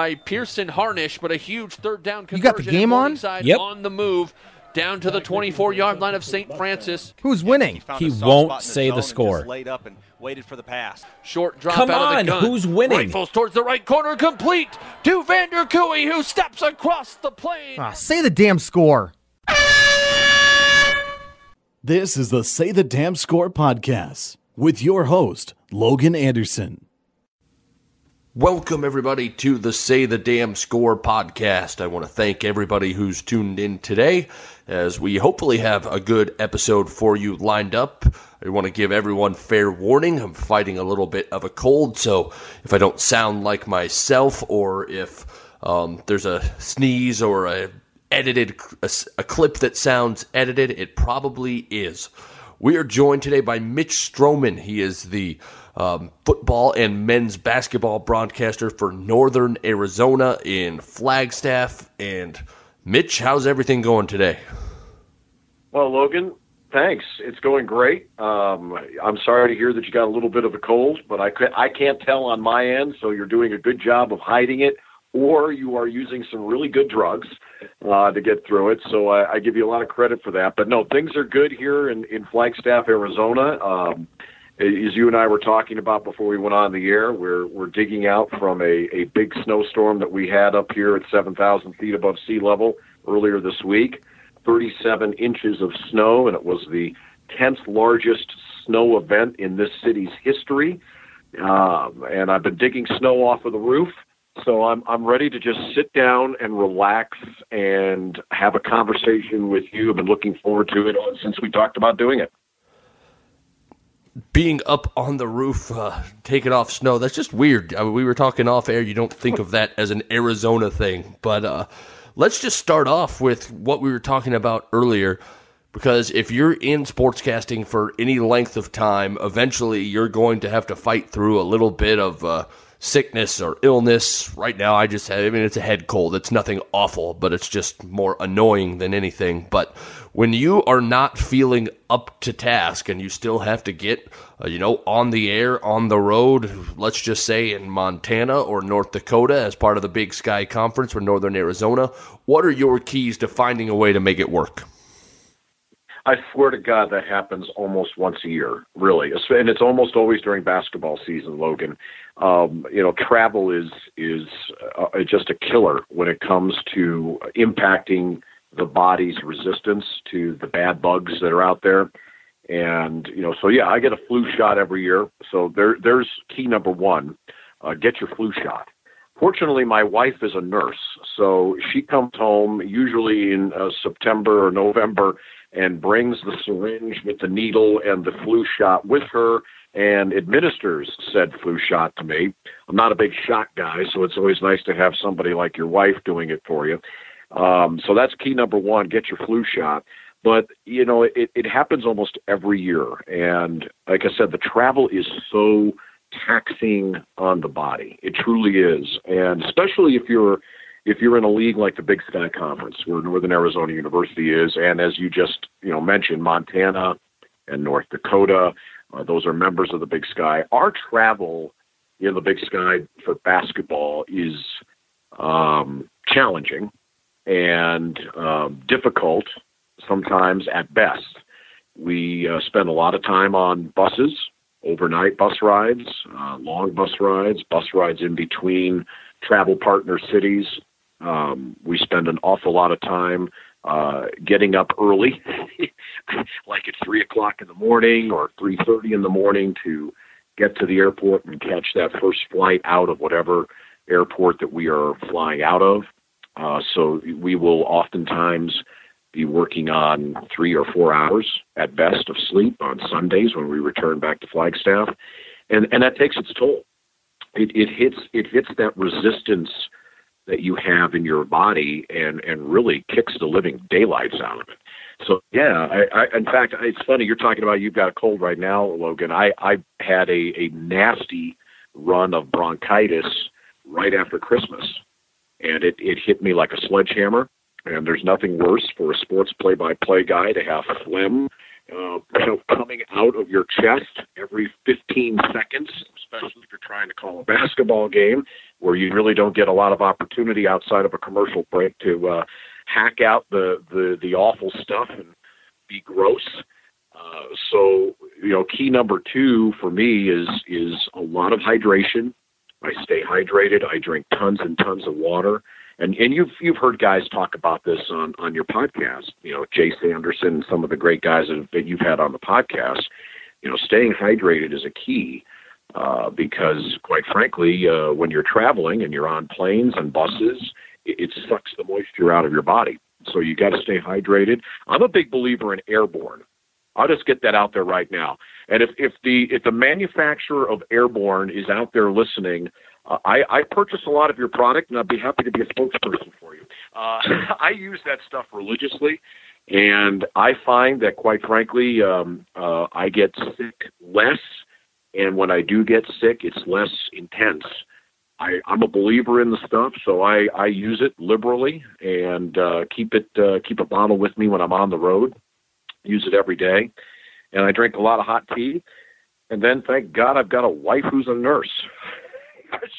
by Pearson Harnish, but a huge third down conversion. You got the game on? Yep. on the move down to the 24-yard line of St. Francis. Who's winning? found He won't spot in the say the score. Laid up and waited for the pass. Short drop Come out of on, the gun. who's winning? Rifles towards the right corner, complete to Vander Cooey, who steps across the plane. Ah, say the damn score. This is the Say the Damn Score podcast with your host, Logan Anderson. Welcome, everybody, to the Say the Damn Score podcast. I want to thank everybody who's tuned in today as we hopefully have a good episode for you lined up. I want to give everyone fair warning. I'm fighting a little bit of a cold, so if I don't sound like myself or if um, there's a sneeze or a edited a, a clip that sounds edited, it probably is. We are joined today by Mitch Stroman. He is the um, football and men's basketball broadcaster for Northern Arizona in Flagstaff. And Mitch, how's everything going today? Well, Logan, thanks. It's going great. Um, I'm sorry to hear that you got a little bit of a cold, but I, I can't tell on my end, so you're doing a good job of hiding it, or you are using some really good drugs uh, to get through it. So I, I give you a lot of credit for that. But no, things are good here in, in Flagstaff, Arizona. Um, as you and I were talking about before we went on the air, we're we're digging out from a, a big snowstorm that we had up here at 7,000 feet above sea level earlier this week. 37 inches of snow, and it was the 10th largest snow event in this city's history. Um, and I've been digging snow off of the roof, so I'm I'm ready to just sit down and relax and have a conversation with you. I've been looking forward to it since we talked about doing it. Being up on the roof, uh, taking off snow, that's just weird. I mean, we were talking off air. You don't think of that as an Arizona thing. But uh, let's just start off with what we were talking about earlier. Because if you're in sportscasting for any length of time, eventually you're going to have to fight through a little bit of uh, sickness or illness. Right now, I just have, I mean, it's a head cold. It's nothing awful, but it's just more annoying than anything. But when you are not feeling up to task and you still have to get, uh, you know, on the air, on the road, let's just say in Montana or North Dakota as part of the Big Sky Conference for Northern Arizona, what are your keys to finding a way to make it work? I swear to God, that happens almost once a year, really, and it's almost always during basketball season. Logan, um, you know, travel is is uh, just a killer when it comes to impacting the body's resistance to the bad bugs that are out there. And you know, so yeah, I get a flu shot every year. So there, there's key number one: uh, get your flu shot. Fortunately, my wife is a nurse, so she comes home usually in uh, September or November and brings the syringe with the needle and the flu shot with her and administers said flu shot to me. I'm not a big shot guy, so it's always nice to have somebody like your wife doing it for you. Um, so that's key number one: get your flu shot. But you know, it, it happens almost every year, and like I said, the travel is so taxing on the body. It truly is, and especially if you're if you're in a league like the Big Sky Conference, where Northern Arizona University is, and as you just you know mentioned, Montana and North Dakota, uh, those are members of the Big Sky. Our travel in the Big Sky for basketball is um, challenging and um, difficult sometimes at best. We uh, spend a lot of time on buses, overnight bus rides, uh, long bus rides, bus rides in between travel partner cities. Um, we spend an awful lot of time uh, getting up early, like at three o'clock in the morning or three thirty in the morning, to get to the airport and catch that first flight out of whatever airport that we are flying out of. Uh, so we will oftentimes be working on three or four hours at best of sleep on Sundays when we return back to Flagstaff, and and that takes its toll. It it hits it hits that resistance that you have in your body and and really kicks the living daylights out of it. So yeah, I, I in fact it's funny you're talking about you've got a cold right now, Logan. I I had a a nasty run of bronchitis right after Christmas, and it it hit me like a sledgehammer. And there's nothing worse for a sports play-by-play guy to have phlegm uh, know, coming out of your chest every 15 seconds, especially if you're trying to call a basketball game, where you really don't get a lot of opportunity outside of a commercial break to uh, hack out the, the, the awful stuff and be gross. Uh, so, you know, key number two for me is is a lot of hydration. I stay hydrated. I drink tons and tons of water. And and you've you've heard guys talk about this on on your podcast. You know, Chase Anderson, some of the great guys that, that you've had on the podcast. You know, staying hydrated is a key uh, because, quite frankly, uh, when you're traveling and you're on planes and buses, it, it sucks the moisture out of your body. So you got to stay hydrated. I'm a big believer in airborne. I'll just get that out there right now. And if, if the if the manufacturer of Airborne is out there listening, uh, I, I purchase a lot of your product, and I'd be happy to be a spokesperson for you. Uh, I use that stuff religiously, and I find that, quite frankly, um, uh, I get sick less, and when I do get sick, it's less intense. I, I'm a believer in the stuff, so I, I use it liberally and uh, keep it uh, keep a bottle with me when I'm on the road use it every day. And I drink a lot of hot tea. And then, thank God, I've got a wife who's a nurse.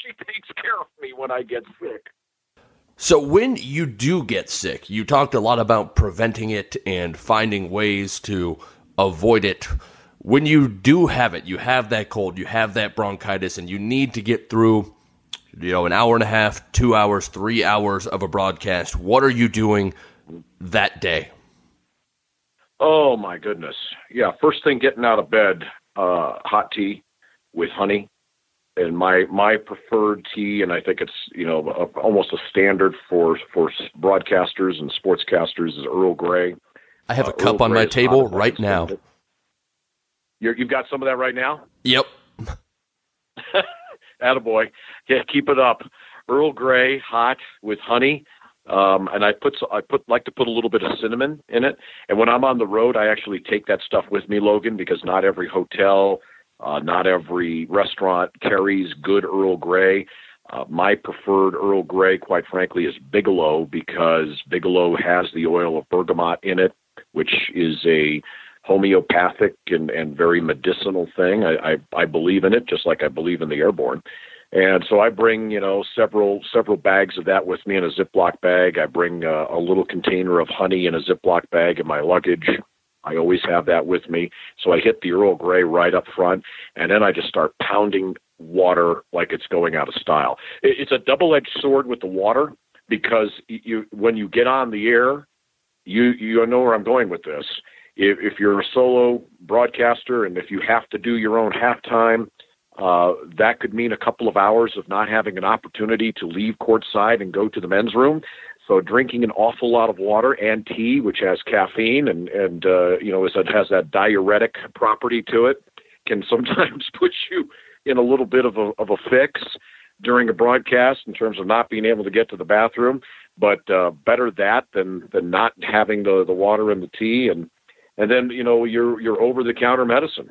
She takes care of me when I get sick. So, when you do get sick, you talked a lot about preventing it and finding ways to avoid it. When you do have it, you have that cold, you have that bronchitis, and you need to get through, you know, an hour and a half, two hours, three hours of a broadcast. What are you doing that day? Oh my goodness. Yeah, first thing getting out of bed, uh, hot tea with honey. And my my preferred tea, and I think it's you know a, almost a standard for for broadcasters and sportscasters is Earl Grey. I have a uh, cup Earl on Grey my table right now. you have got some of that right now. Yep. Attaboy. Yeah, keep it up. Earl Grey hot with honey. Um, and I put I put like to put a little bit of cinnamon in it. And when I'm on the road, I actually take that stuff with me, Logan, because not every hotel, uh, not every restaurant carries good Earl Grey. Uh, my preferred Earl Grey, quite frankly, is Bigelow because Bigelow has the oil of bergamot in it, which is a homeopathic and, and very medicinal thing. I, I, I believe in it, just like I believe in the airborne. And so I bring, you know, several several bags of that with me in a Ziploc bag. I bring uh, a little container of honey in a Ziploc bag in my luggage. I always have that with me. So I hit the Earl Grey right up front, and then I just start pounding water like it's going out of style. It's a double-edged sword with the water because you when you get on the air, you you know where I'm going with this. If, if you're a solo broadcaster and if you have to do your own halftime, uh, that could mean a couple of hours of not having an opportunity to leave courtside and go to the men's room. So drinking an awful lot of water and tea, which has caffeine and and uh, you know is it has that diuretic property to it, can sometimes put you in a little bit of a of a fix during a broadcast in terms of not being able to get to the bathroom. But uh, better that than than not having the the water and the tea and and then you know your your over the counter medicine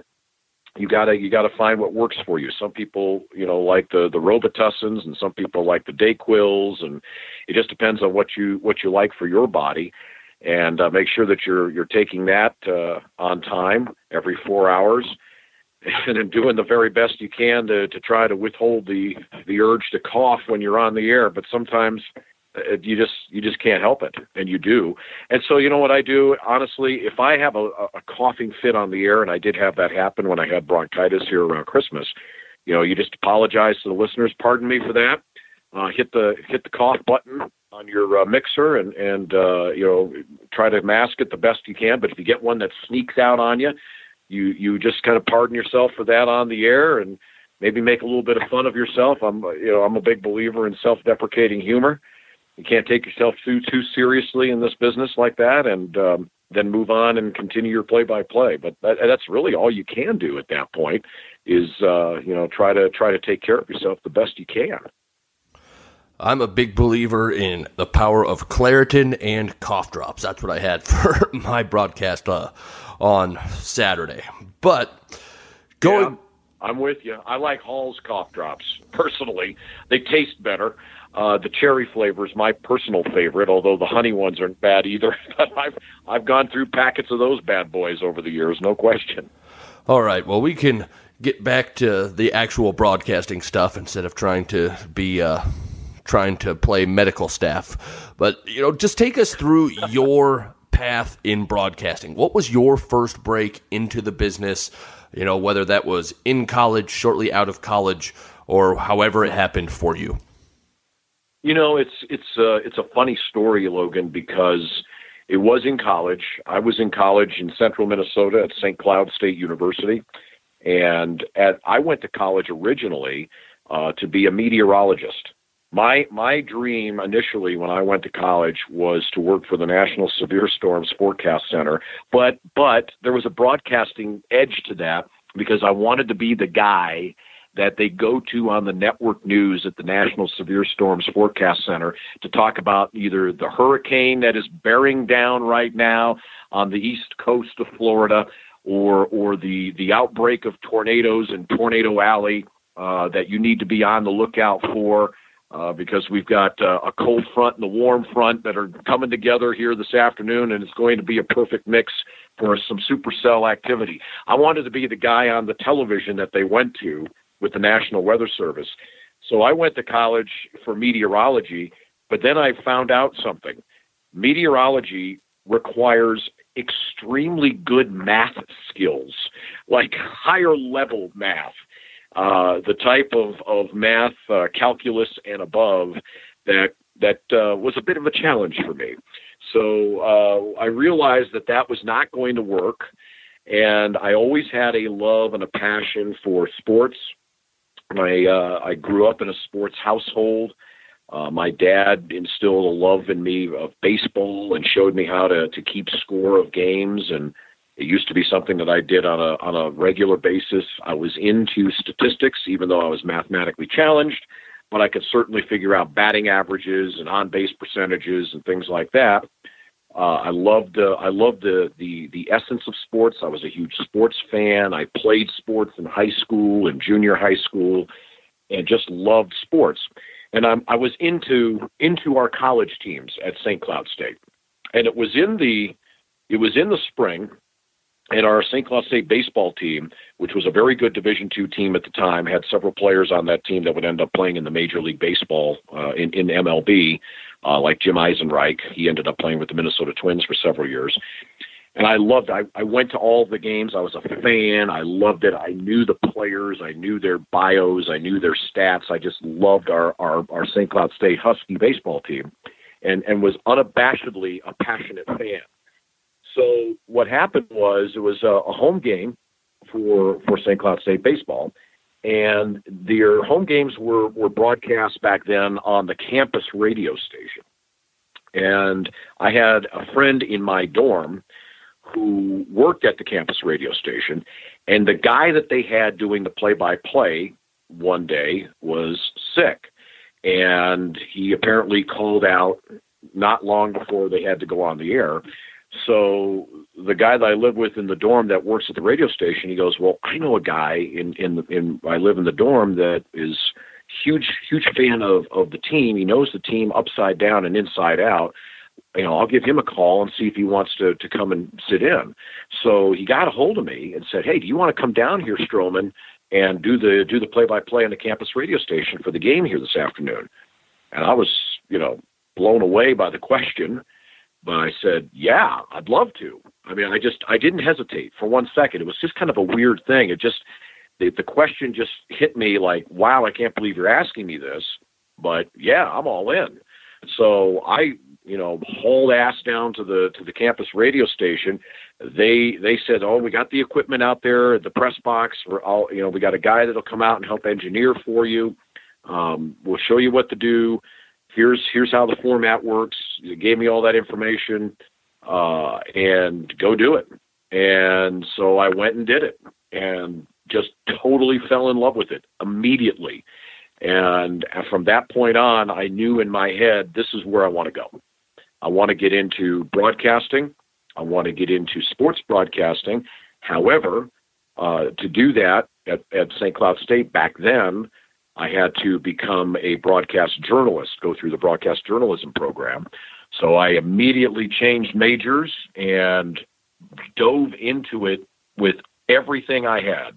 you gotta you gotta find what works for you. Some people, you know, like the the Robitussin, and some people like the Dayquils, and it just depends on what you what you like for your body. And uh, make sure that you're you're taking that uh, on time every four hours, and then doing the very best you can to to try to withhold the the urge to cough when you're on the air. But sometimes uh, you just you just can't help it and you do. And so you know what i do? Honestly if i have a, a coughing fit on the air and i did have that happen when i had bronchitis here around christmas you know you just apologize to the listeners pardon me for that. Uh, hit the hit the cough button on your uh, mixer and and uh, you know try to mask it the best you can. But if you get one that sneaks out on you you you just kind of pardon yourself for that on the air and maybe make a little bit of fun of yourself. I'm you know i'm a big believer in self-deprecating humor you can't take yourself too too seriously in this business like that, and um, then move on and continue your play by play. But that, that's really all you can do at that point is uh, you know try to try to take care of yourself the best you can. I'm a big believer in the power of Claritin and cough drops. That's what I had for my broadcast uh, on Saturday. But going. Yeah, I'm with you. I like Hall's cough drops personally. They taste better. Uh, the cherry flavor is my personal favorite, although the honey ones aren't bad either. But I've I've gone through packets of those bad boys over the years, no question. All right. Well, we can get back to the actual broadcasting stuff instead of trying to be uh, trying to play medical staff. But you know, just take us through your path in broadcasting. What was your first break into the business? You know, whether that was in college, shortly out of college, or however it happened for you. You know, it's it's uh, it's a funny story, Logan, because it was in college. I was in college in central Minnesota at St. Cloud State University. And at, I went to college originally uh, to be a meteorologist. My my dream initially when I went to college was to work for the National Severe Storms Forecast Center, but but there was a broadcasting edge to that because I wanted to be the guy that they go to on the network news at the National Severe Storms Forecast Center to talk about either the hurricane that is bearing down right now on the east coast of Florida or or the the outbreak of tornadoes in Tornado Alley uh, that you need to be on the lookout for. Uh, because we've got uh, a cold front and a warm front that are coming together here this afternoon, and it's going to be a perfect mix for some supercell activity. I wanted to be the guy on the television that they went to with the National Weather Service. So I went to college for meteorology, but then I found out something. Meteorology requires extremely good math skills, like higher level math, uh, the type of, of math, uh, calculus and above that that uh, was a bit of a challenge for me. So uh, I realized that that was not going to work, and I always had a love and a passion for sports, I uh, I grew up in a sports household. Uh, my dad instilled a love in me of baseball and showed me how to to keep score of games and it used to be something that I did on a on a regular basis. I was into statistics even though I was mathematically challenged, but I could certainly figure out batting averages and on base percentages and things like that. Uh, I loved uh, I loved the, the the essence of sports. I was a huge sports fan. I played sports in high school and junior high school, and just loved sports. And I'm, I was into into our college teams at St. Cloud State, and it was in the it was in the spring, and our St. Cloud State baseball team, which was a very good Division two team at the time, had several players on that team that would end up playing in the Major League Baseball uh, in in MLB uh, like Jim Eisenreich. He ended up playing with the Minnesota Twins for several years. And I loved I, I went to all the games. I was a fan. I loved it. I knew the players. I knew their bios. I knew their stats. I just loved our, our, our St. Cloud State Husky baseball team and, and was unabashedly a passionate fan. So what happened was it was a, a home game for, for St. Cloud State baseball and their home games were were broadcast back then on the campus radio station. And I had a friend in my dorm who worked at the campus radio station, and the guy that they had doing the play-by-play one day was sick, and he apparently called out not long before they had to go on the air. So the guy that I live with in the dorm that works at the radio station, he goes, "Well, I know a guy in in in I live in the dorm that is huge huge fan of of the team. He knows the team upside down and inside out. You know, I'll give him a call and see if he wants to to come and sit in." So he got a hold of me and said, "Hey, do you want to come down here, Stroman, and do the do the play by play on the campus radio station for the game here this afternoon?" And I was, you know, blown away by the question but I said, yeah, I'd love to. I mean, I just, I didn't hesitate for one second. It was just kind of a weird thing. It just, the, the question just hit me like, wow, I can't believe you're asking me this. But yeah, I'm all in. So I, you know, hauled ass down to the to the campus radio station. They they said, "Oh, we got the equipment out there the press box. We're all, you know, we got a guy that'll come out and help engineer for you. Um, we'll show you what to do here's here's how the format works. You gave me all that information, uh, and go do it. And so I went and did it, and just totally fell in love with it immediately. And from that point on, I knew in my head this is where I want to go. I want to get into broadcasting. I want to get into sports broadcasting. However, uh, to do that at, at St. Cloud State back then, I had to become a broadcast journalist, go through the broadcast journalism program. So I immediately changed majors and dove into it with everything I had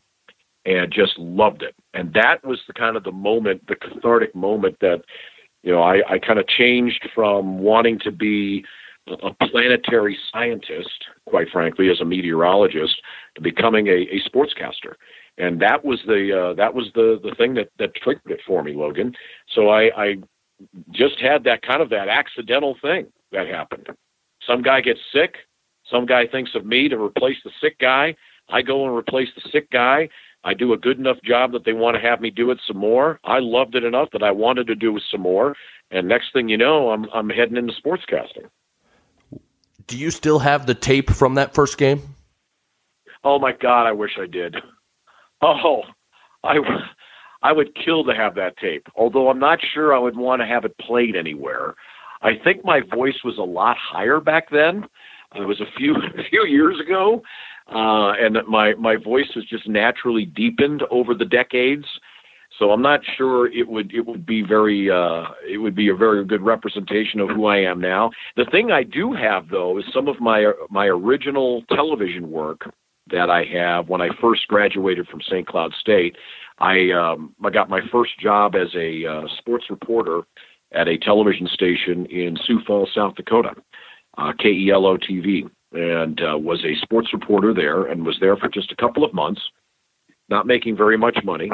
and just loved it. And that was the kind of the moment, the cathartic moment that, you know, I, I kind of changed from wanting to be a planetary scientist, quite frankly, as a meteorologist, to becoming a, a sportscaster. And that was the uh, that was the the thing that that triggered it for me, Logan. So I, I just had that kind of that accidental thing that happened. Some guy gets sick. Some guy thinks of me to replace the sick guy. I go and replace the sick guy. I do a good enough job that they want to have me do it some more. I loved it enough that I wanted to do it some more. And next thing you know, I'm I'm heading into sportscasting. Do you still have the tape from that first game? Oh my God, I wish I did. Oh, I, I would kill to have that tape. Although I'm not sure I would want to have it played anywhere. I think my voice was a lot higher back then. It was a few a few years ago, uh, and my my voice was just naturally deepened over the decades. So I'm not sure it would it would be very uh, it would be a very good representation of who I am now. The thing I do have though is some of my my original television work that I have when I first graduated from St. Cloud State. I um, I got my first job as a uh, sports reporter at a television station in Sioux Falls, South Dakota, uh, KELO TV, and uh, was a sports reporter there, and was there for just a couple of months, not making very much money.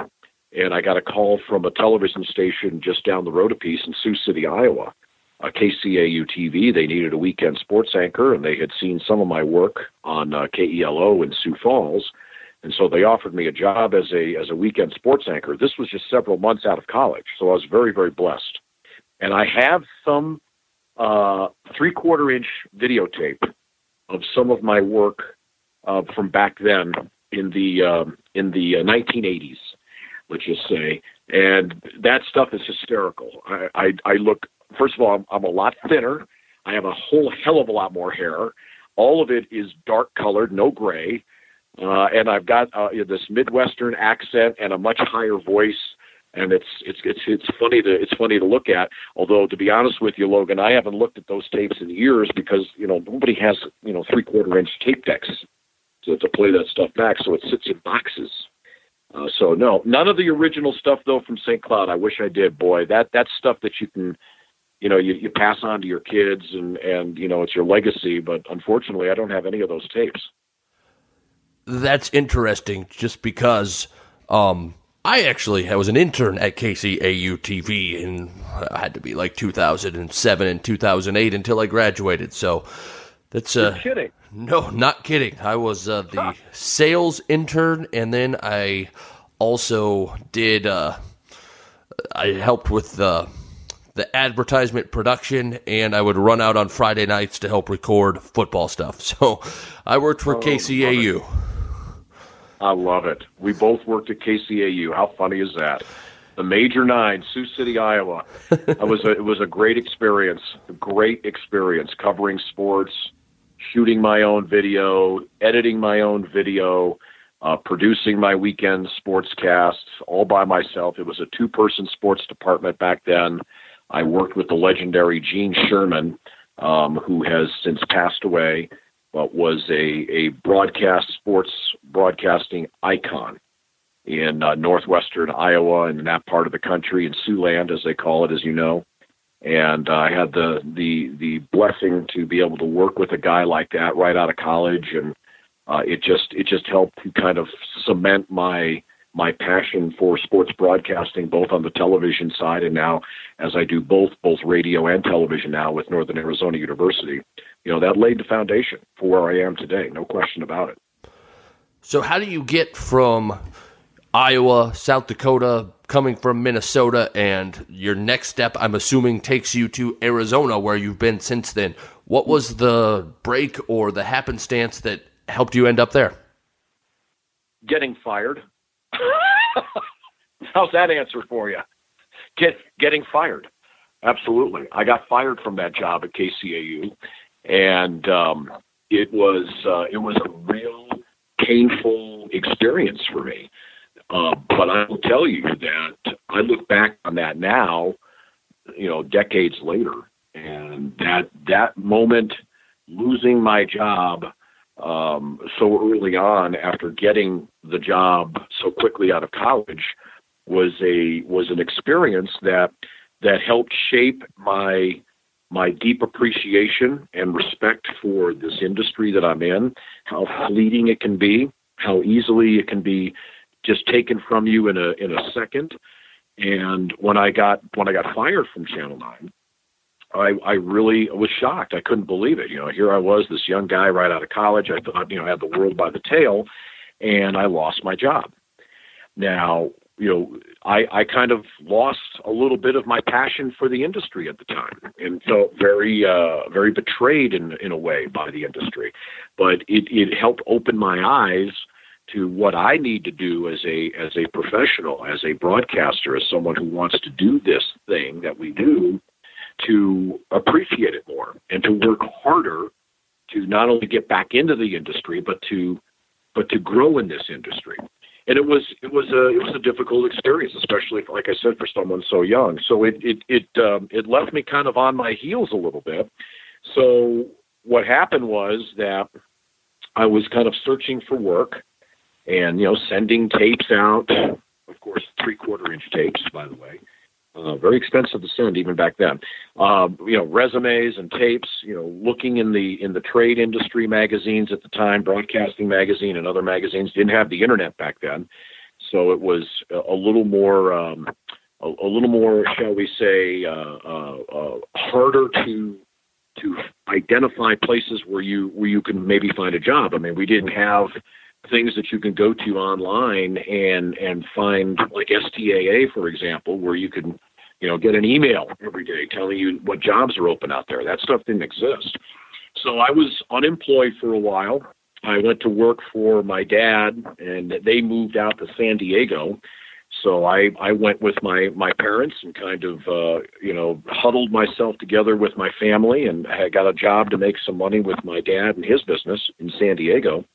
And I got a call from a television station just down the road a piece in Sioux City, Iowa, uh, KCAU TV. They needed a weekend sports anchor, and they had seen some of my work on uh, KELO in Sioux Falls, and so they offered me a job as a as a weekend sports anchor. This was just several months out of college, so I was very very blessed. And I have some uh, three quarter inch videotape of some of my work uh, from back then in the um, in the 1980s, uh, let's just say, and that stuff is hysterical. I, I, I look first of all, I'm, I'm a lot thinner. I have a whole hell of a lot more hair. All of it is dark colored, no gray. Uh, and I've got uh, this Midwestern accent and a much higher voice. And it's it's it's it's funny to it's funny to look at. Although to be honest with you, Logan, I haven't looked at those tapes in years because you know nobody has you know three quarter inch tape decks to to play that stuff back. So it sits in boxes. Uh, so no, none of the original stuff though from St. Cloud. I wish I did. Boy, that that's stuff that you can you know you, you pass on to your kids and and you know it's your legacy but unfortunately i don't have any of those tapes that's interesting just because um, I actually I was an intern at KCAU TV and I had to be like 2007 and 2008 until I graduated. So that's uh You're kidding. No, not kidding. I was uh, the huh. sales intern and then I also did uh, I helped with the the advertisement production, and I would run out on Friday nights to help record football stuff. So I worked for oh, KCAU. I love it. We both worked at KCAU. How funny is that? The Major Nine, Sioux City, Iowa. it was a, it was a great experience. A great experience covering sports, shooting my own video, editing my own video, uh, producing my weekend sportscasts all by myself. It was a two-person sports department back then. I worked with the legendary Gene Sherman, um, who has since passed away, but was a, a broadcast sports broadcasting icon in uh, northwestern Iowa and in that part of the country, in Siouxland, as they call it, as you know. And uh, I had the the the blessing to be able to work with a guy like that right out of college, and uh, it just it just helped to kind of cement my my passion for sports broadcasting, both on the television side and now as I do both both radio and television now with Northern Arizona University. You know that laid the foundation for where I am today, no question about it. So, how do you get from Iowa, South Dakota, coming from Minnesota, and your next step, I'm assuming, takes you to Arizona, where you've been since then? What was the break or the happenstance that helped you end up there? Getting fired. How's that answer for you? Get getting fired. Absolutely. I got fired from that job at KCAU, and um, it was uh, it was a real painful experience for me. Uh, but I will tell you that I look back on that now, you know, decades later, and that that moment, losing my job, um, so early on after getting the job so quickly out of college was a was an experience that that helped shape my my deep appreciation and respect for this industry that I'm in, how fleeting it can be, how easily it can be just taken from you in a in a second. And when I got when I got fired from Channel Nine, I I really was shocked. I couldn't believe it. You know, here I was, this young guy right out of college. I thought, you know, I had the world by the tail, and I lost my job. Now, you know, I, I kind of lost a little bit of my passion for the industry at the time and felt very, uh, very betrayed in, in a way by the industry. But it, it helped open my eyes to what I need to do as a, as a professional, as a broadcaster, as someone who wants to do this thing that we do to appreciate it more and to work harder to not only get back into the industry, but to, but to grow in this industry and it was it was a it was a difficult experience, especially like I said for someone so young. So it it it um, it left me kind of on my heels a little bit. So what happened was that I was kind of searching for work, and you know sending tapes out, of course three quarter inch tapes, by the way, uh, very expensive to send even back then. Uh, you know, resumes and tapes. You know, looking in the in the trade industry magazines at the time, Broadcasting Magazine and other magazines didn't have the internet back then, so it was a, a little more um, a, a, little more, shall we say, uh, uh, uh, harder to to identify places where you where you can maybe find a job. I mean, we didn't have things that you can go to online and and find like STAA for example where you can you know get an email every day telling you what jobs are open out there. That stuff didn't exist. So I was unemployed for a while. I went to work for my dad and they moved out to San Diego. So I I went with my my parents and kind of uh you know huddled myself together with my family and I got a job to make some money with my dad and his business in San Diego.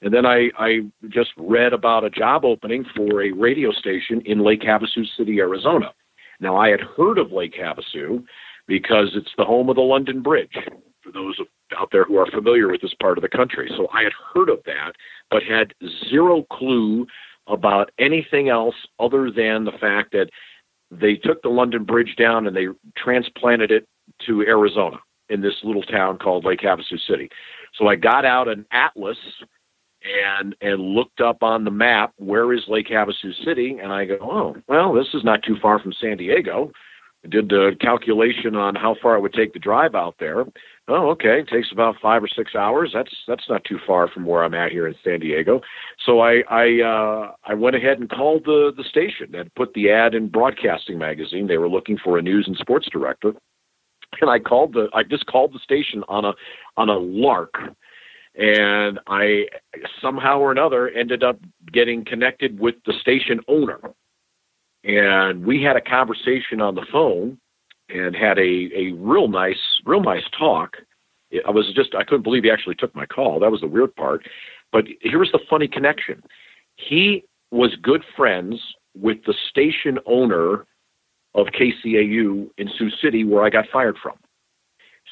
And then I, I just read about a job opening for a radio station in Lake Havasu City, Arizona. Now, I had heard of Lake Havasu because it's the home of the London Bridge, for those out there who are familiar with this part of the country. So I had heard of that, but had zero clue about anything else other than the fact that they took the London Bridge down and they transplanted it to Arizona in this little town called Lake Havasu City. So I got out an atlas and and looked up on the map where is Lake Havasu City, and I go, oh, well, this is not too far from San Diego. I did the calculation on how far it would take to drive out there. Oh, okay, it takes about five or six hours. That's that's not too far from where I'm at here in San Diego. So I I uh, I went ahead and called the the station and put the ad in Broadcasting Magazine. They were looking for a news and sports director, and I called the I just called the station on a on a lark and I somehow or another ended up getting connected with the station owner. And we had a conversation on the phone and had a, a real nice, real nice talk. I was just, I couldn't believe he actually took my call. That was the weird part. But here's the funny connection. He was good friends with the station owner of KCAU in Sioux City, where I got fired from.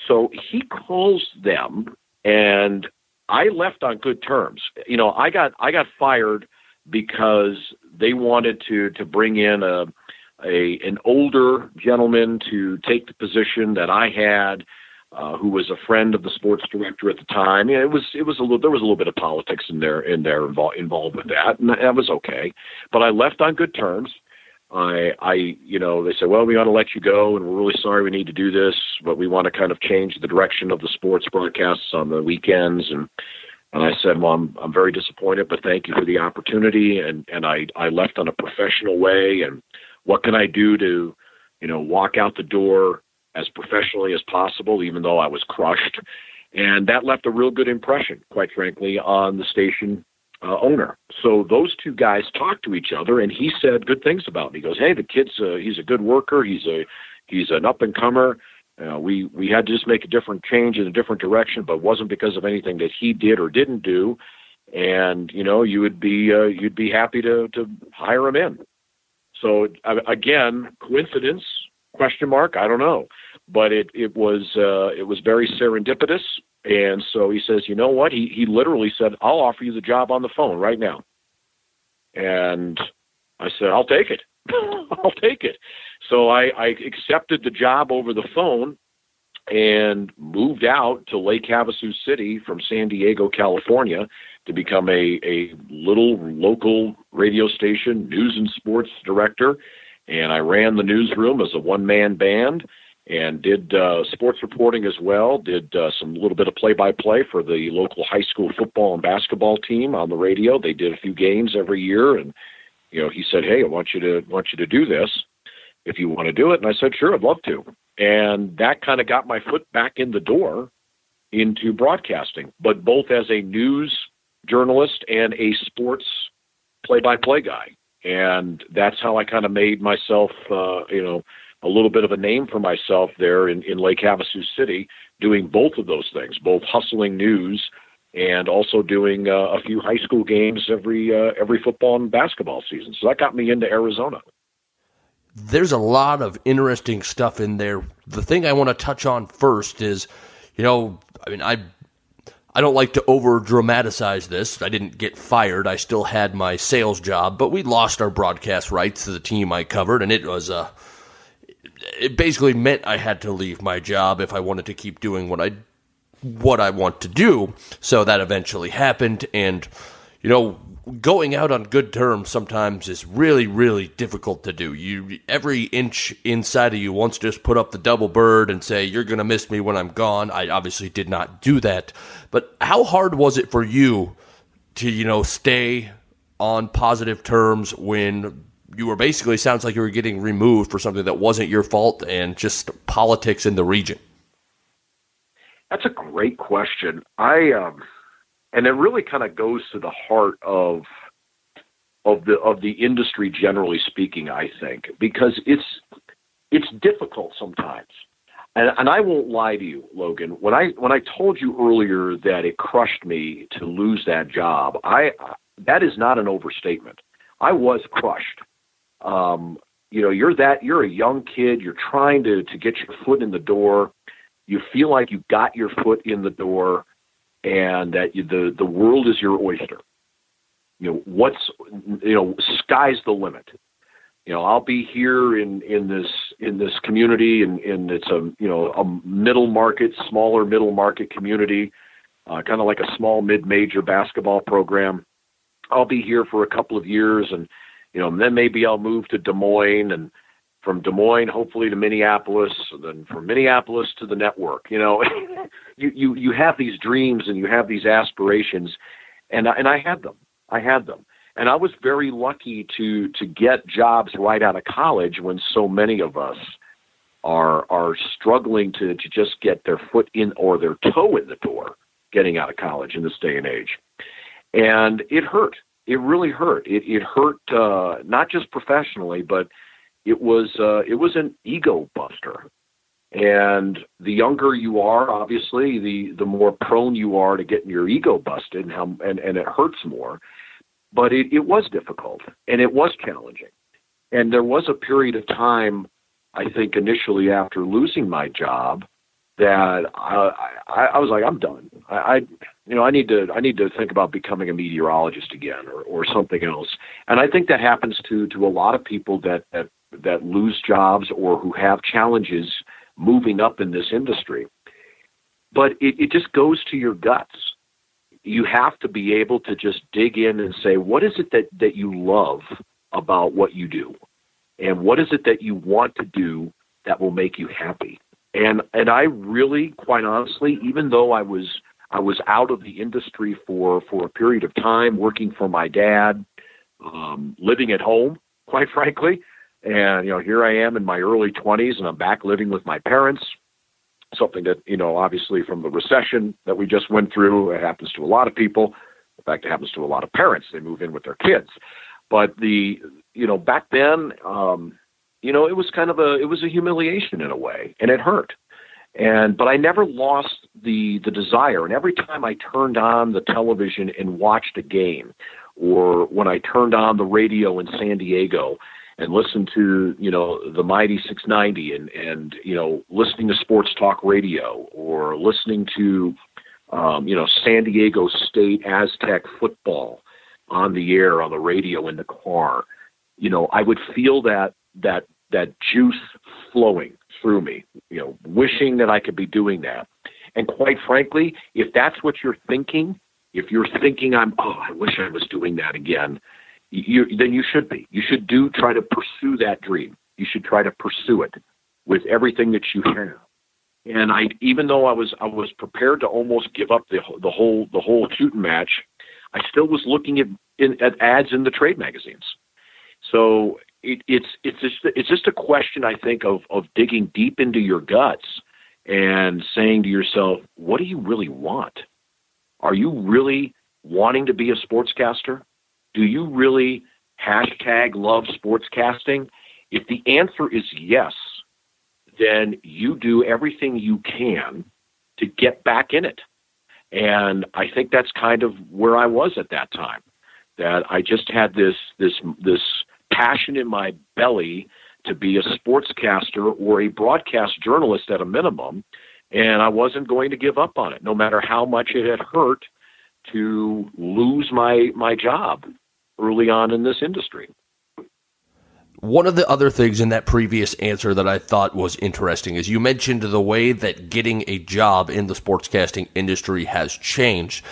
So he calls them and I left on good terms. You know, I got I got fired because they wanted to to bring in a a an older gentleman to take the position that I had, uh, who was a friend of the sports director at the time. Yeah, it was it was a little there was a little bit of politics in there in there involved involved with that, and that was okay. But I left on good terms. I, I, you know, they said, well, we want to let you go, and we're really sorry we need to do this, but we want to kind of change the direction of the sports broadcasts on the weekends. And and I said, well, I'm I'm very disappointed, but thank you for the opportunity. And and I I left on a professional way. And what can I do to, you know, walk out the door as professionally as possible, even though I was crushed. And that left a real good impression, quite frankly, on the station uh, owner. So those two guys talked to each other, and he said good things about me. He goes, "Hey, the kid's uh, he's a good worker. He's a he's an up and comer. Uh, we we had to just make a different change in a different direction, but it wasn't because of anything that he did or didn't do. And you know, you would be uh, you'd be happy to to hire him in. So uh, again, coincidence? Question mark? I don't know. but it it was uh, it was very serendipitous. And so he says, you know what? He he literally said, "I'll offer you the job on the phone right now." And I said, "I'll take it. I'll take it." So I, I accepted the job over the phone and moved out to Lake Havasu City from San Diego, California, to become a a little local radio station news and sports director. And I ran the newsroom as a one man band and did uh, sports reporting as well. Did uh, some little bit of play-by-play for the local high school football and basketball team on the radio. They did a few games every year, and you know he said, "Hey, I want you to want you to do this if you want to do it." And I said, "Sure, I'd love to." And that kind of got my foot back in the door into broadcasting, but both as a news journalist and a sports play-by-play guy. And that's how I kind of made myself, uh, you know, a little bit of a name for myself there in, in Lake Havasu City, doing both of those things, both hustling news and also doing uh, a few high school games every uh, every football and basketball season. So that got me into Arizona. There's a lot of interesting stuff in there. The thing I want to touch on first is, you know, I mean, I I don't like to over dramatize this. I didn't get fired. I still had my sales job, but we lost our broadcast rights to the team I covered, and it was a it basically meant I had to leave my job if I wanted to keep doing what I what I want to do. So that eventually happened and you know going out on good terms sometimes is really really difficult to do. You every inch inside of you wants to just put up the double bird and say you're going to miss me when I'm gone. I obviously did not do that. But how hard was it for you to you know stay on positive terms when you were basically sounds like you were getting removed for something that wasn't your fault and just politics in the region. That's a great question. I um, and it really kind of goes to the heart of of the of the industry generally speaking. I think because it's it's difficult sometimes. And, and I won't lie to you, Logan. When I when I told you earlier that it crushed me to lose that job, I that is not an overstatement. I was crushed um, you know, you're that you're a young kid. You're trying to to get your foot in the door. You feel like you got your foot in the door, and that you, the the world is your oyster. You know what's you know sky's the limit. You know I'll be here in in this in this community, and and it's a you know a middle market, smaller middle market community, uh, kind of like a small mid major basketball program. I'll be here for a couple of years and you know, and then maybe I'll move to Des Moines and from Des Moines hopefully to Minneapolis, and then from Minneapolis to the network. You know, you you you have these dreams and you have these aspirations, and and I had them. I had them, and I was very lucky to to get jobs right out of college when so many of us are are struggling to to just get their foot in or their toe in the door getting out of college in this day and age. And it hurt it really hurt. It it hurt uh, not just professionally, but it was uh, it was an ego buster. And the younger you are, obviously, the the more prone you are to getting your ego busted, and how and, and it hurts more. But it, it was difficult and it was challenging. And there was a period of time, I think, initially after losing my job, that I, I, I was like, I'm done. I, I, you know, I need to, I need to think about becoming a meteorologist again, or, or something else. And I think that happens to to a lot of people that that that lose jobs or who have challenges moving up in this industry. But it, it just goes to your guts. You have to be able to just dig in and say, what is it that that you love about what you do, and what is it that you want to do that will make you happy and and I really, quite honestly, even though I was I was out of the industry for for a period of time, working for my dad, um, living at home, quite frankly, and you know here I am in my early 20s, and I'm back living with my parents. Something that you know, obviously, from the recession that we just went through, it happens to a lot of people. In fact, it happens to a lot of parents. They move in with their kids. But the you know back then, um, you know, it was kind of a it was a humiliation in a way, and it hurt. And but I never lost the the desire. And every time I turned on the television and watched a game, or when I turned on the radio in San Diego and listened to you know the mighty 690 and and you know listening to sports talk radio or listening to um, you know San Diego State Aztec football on the air on the radio in the car you know I would feel that that that juice flowing through me you know wishing that I could be doing that and quite frankly if that's what you're thinking if you're thinking I'm oh I wish I was doing that again you, then you should be. You should do try to pursue that dream. You should try to pursue it with everything that you have. And I, even though I was, I was prepared to almost give up the the whole the whole shooting match. I still was looking at in, at ads in the trade magazines. So it, it's it's just it's just a question I think of of digging deep into your guts and saying to yourself, what do you really want? Are you really wanting to be a sportscaster? do you really hashtag love sportscasting? If the answer is yes, then you do everything you can to get back in it. And I think that's kind of where I was at that time. That I just had this this this passion in my belly to be a sportscaster or a broadcast journalist at a minimum, and I wasn't going to give up on it, no matter how much it had hurt to lose my my job early on in this industry. One of the other things in that previous answer that I thought was interesting is you mentioned the way that getting a job in the sportscasting industry has changed.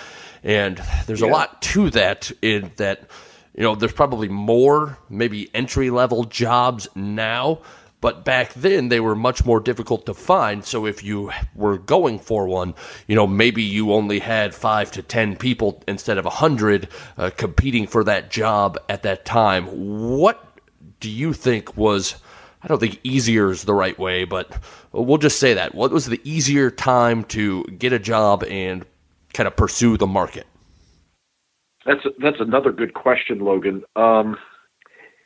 And there's yeah. a lot to that in that you know, there's probably more maybe entry level jobs now but back then, they were much more difficult to find. So if you were going for one, you know, maybe you only had five to 10 people instead of a 100 uh, competing for that job at that time. What do you think was, I don't think easier is the right way, but we'll just say that. What was the easier time to get a job and kind of pursue the market? That's that's another good question, Logan. Um,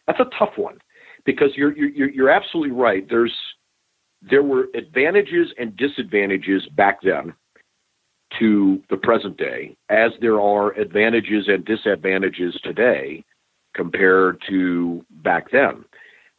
that's a tough one because you're you're you're absolutely right. There's there were advantages and disadvantages back then to the present day, as there are advantages and disadvantages today compared to back then.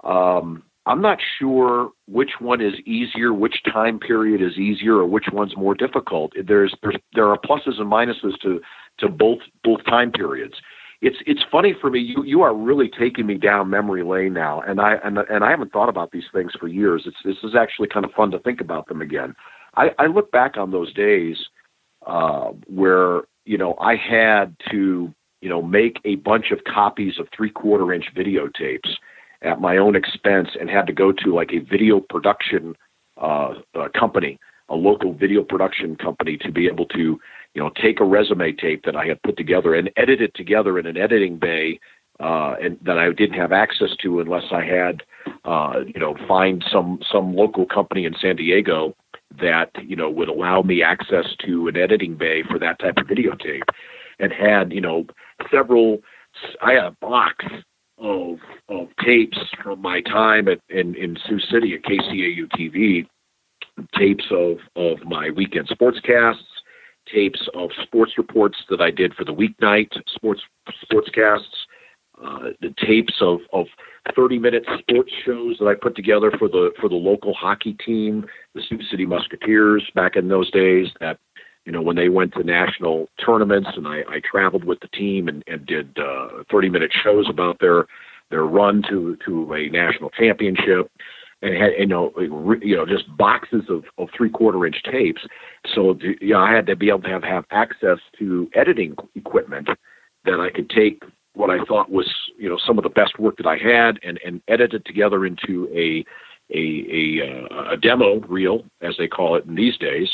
Um, I'm not sure which one is easier, which time period is easier, or which one's more difficult. There's, there's there are pluses and minuses to to both both time periods it's it's funny for me. You you are really taking me down memory lane now, and I and and I haven't thought about these things for years. It's this is actually kind of fun to think about them again. I, I look back on those days uh, where you know I had to you know make a bunch of copies of three quarter inch videotapes at my own expense and had to go to like a video production uh, uh, company, a local video production company, to be able to you know, take a resume tape that I had put together and edit it together in an editing bay uh, and that I didn't have access to unless I had, uh, you know, find some some local company in San Diego that you know would allow me access to an editing bay for that type of videotape, and had you know several. I had a box of of tapes from my time at in in Sioux City at KCAU TV, tapes of of my weekend sportscasts, tapes of sports reports that I did for the weeknight sports sportscasts, uh, the tapes of, of 30 minute sports shows that I put together for the for the local hockey team, the Sioux City Musketeers back in those days that you know when they went to national tournaments and I, I traveled with the team and, and did uh, 30 minute shows about their their run to to a national championship and had you know you know just boxes of, of three quarter inch tapes. So you know, I had to be able to have have access to editing equipment that I could take what I thought was you know some of the best work that I had and and edit it together into a a a, uh, a demo reel as they call it in these days.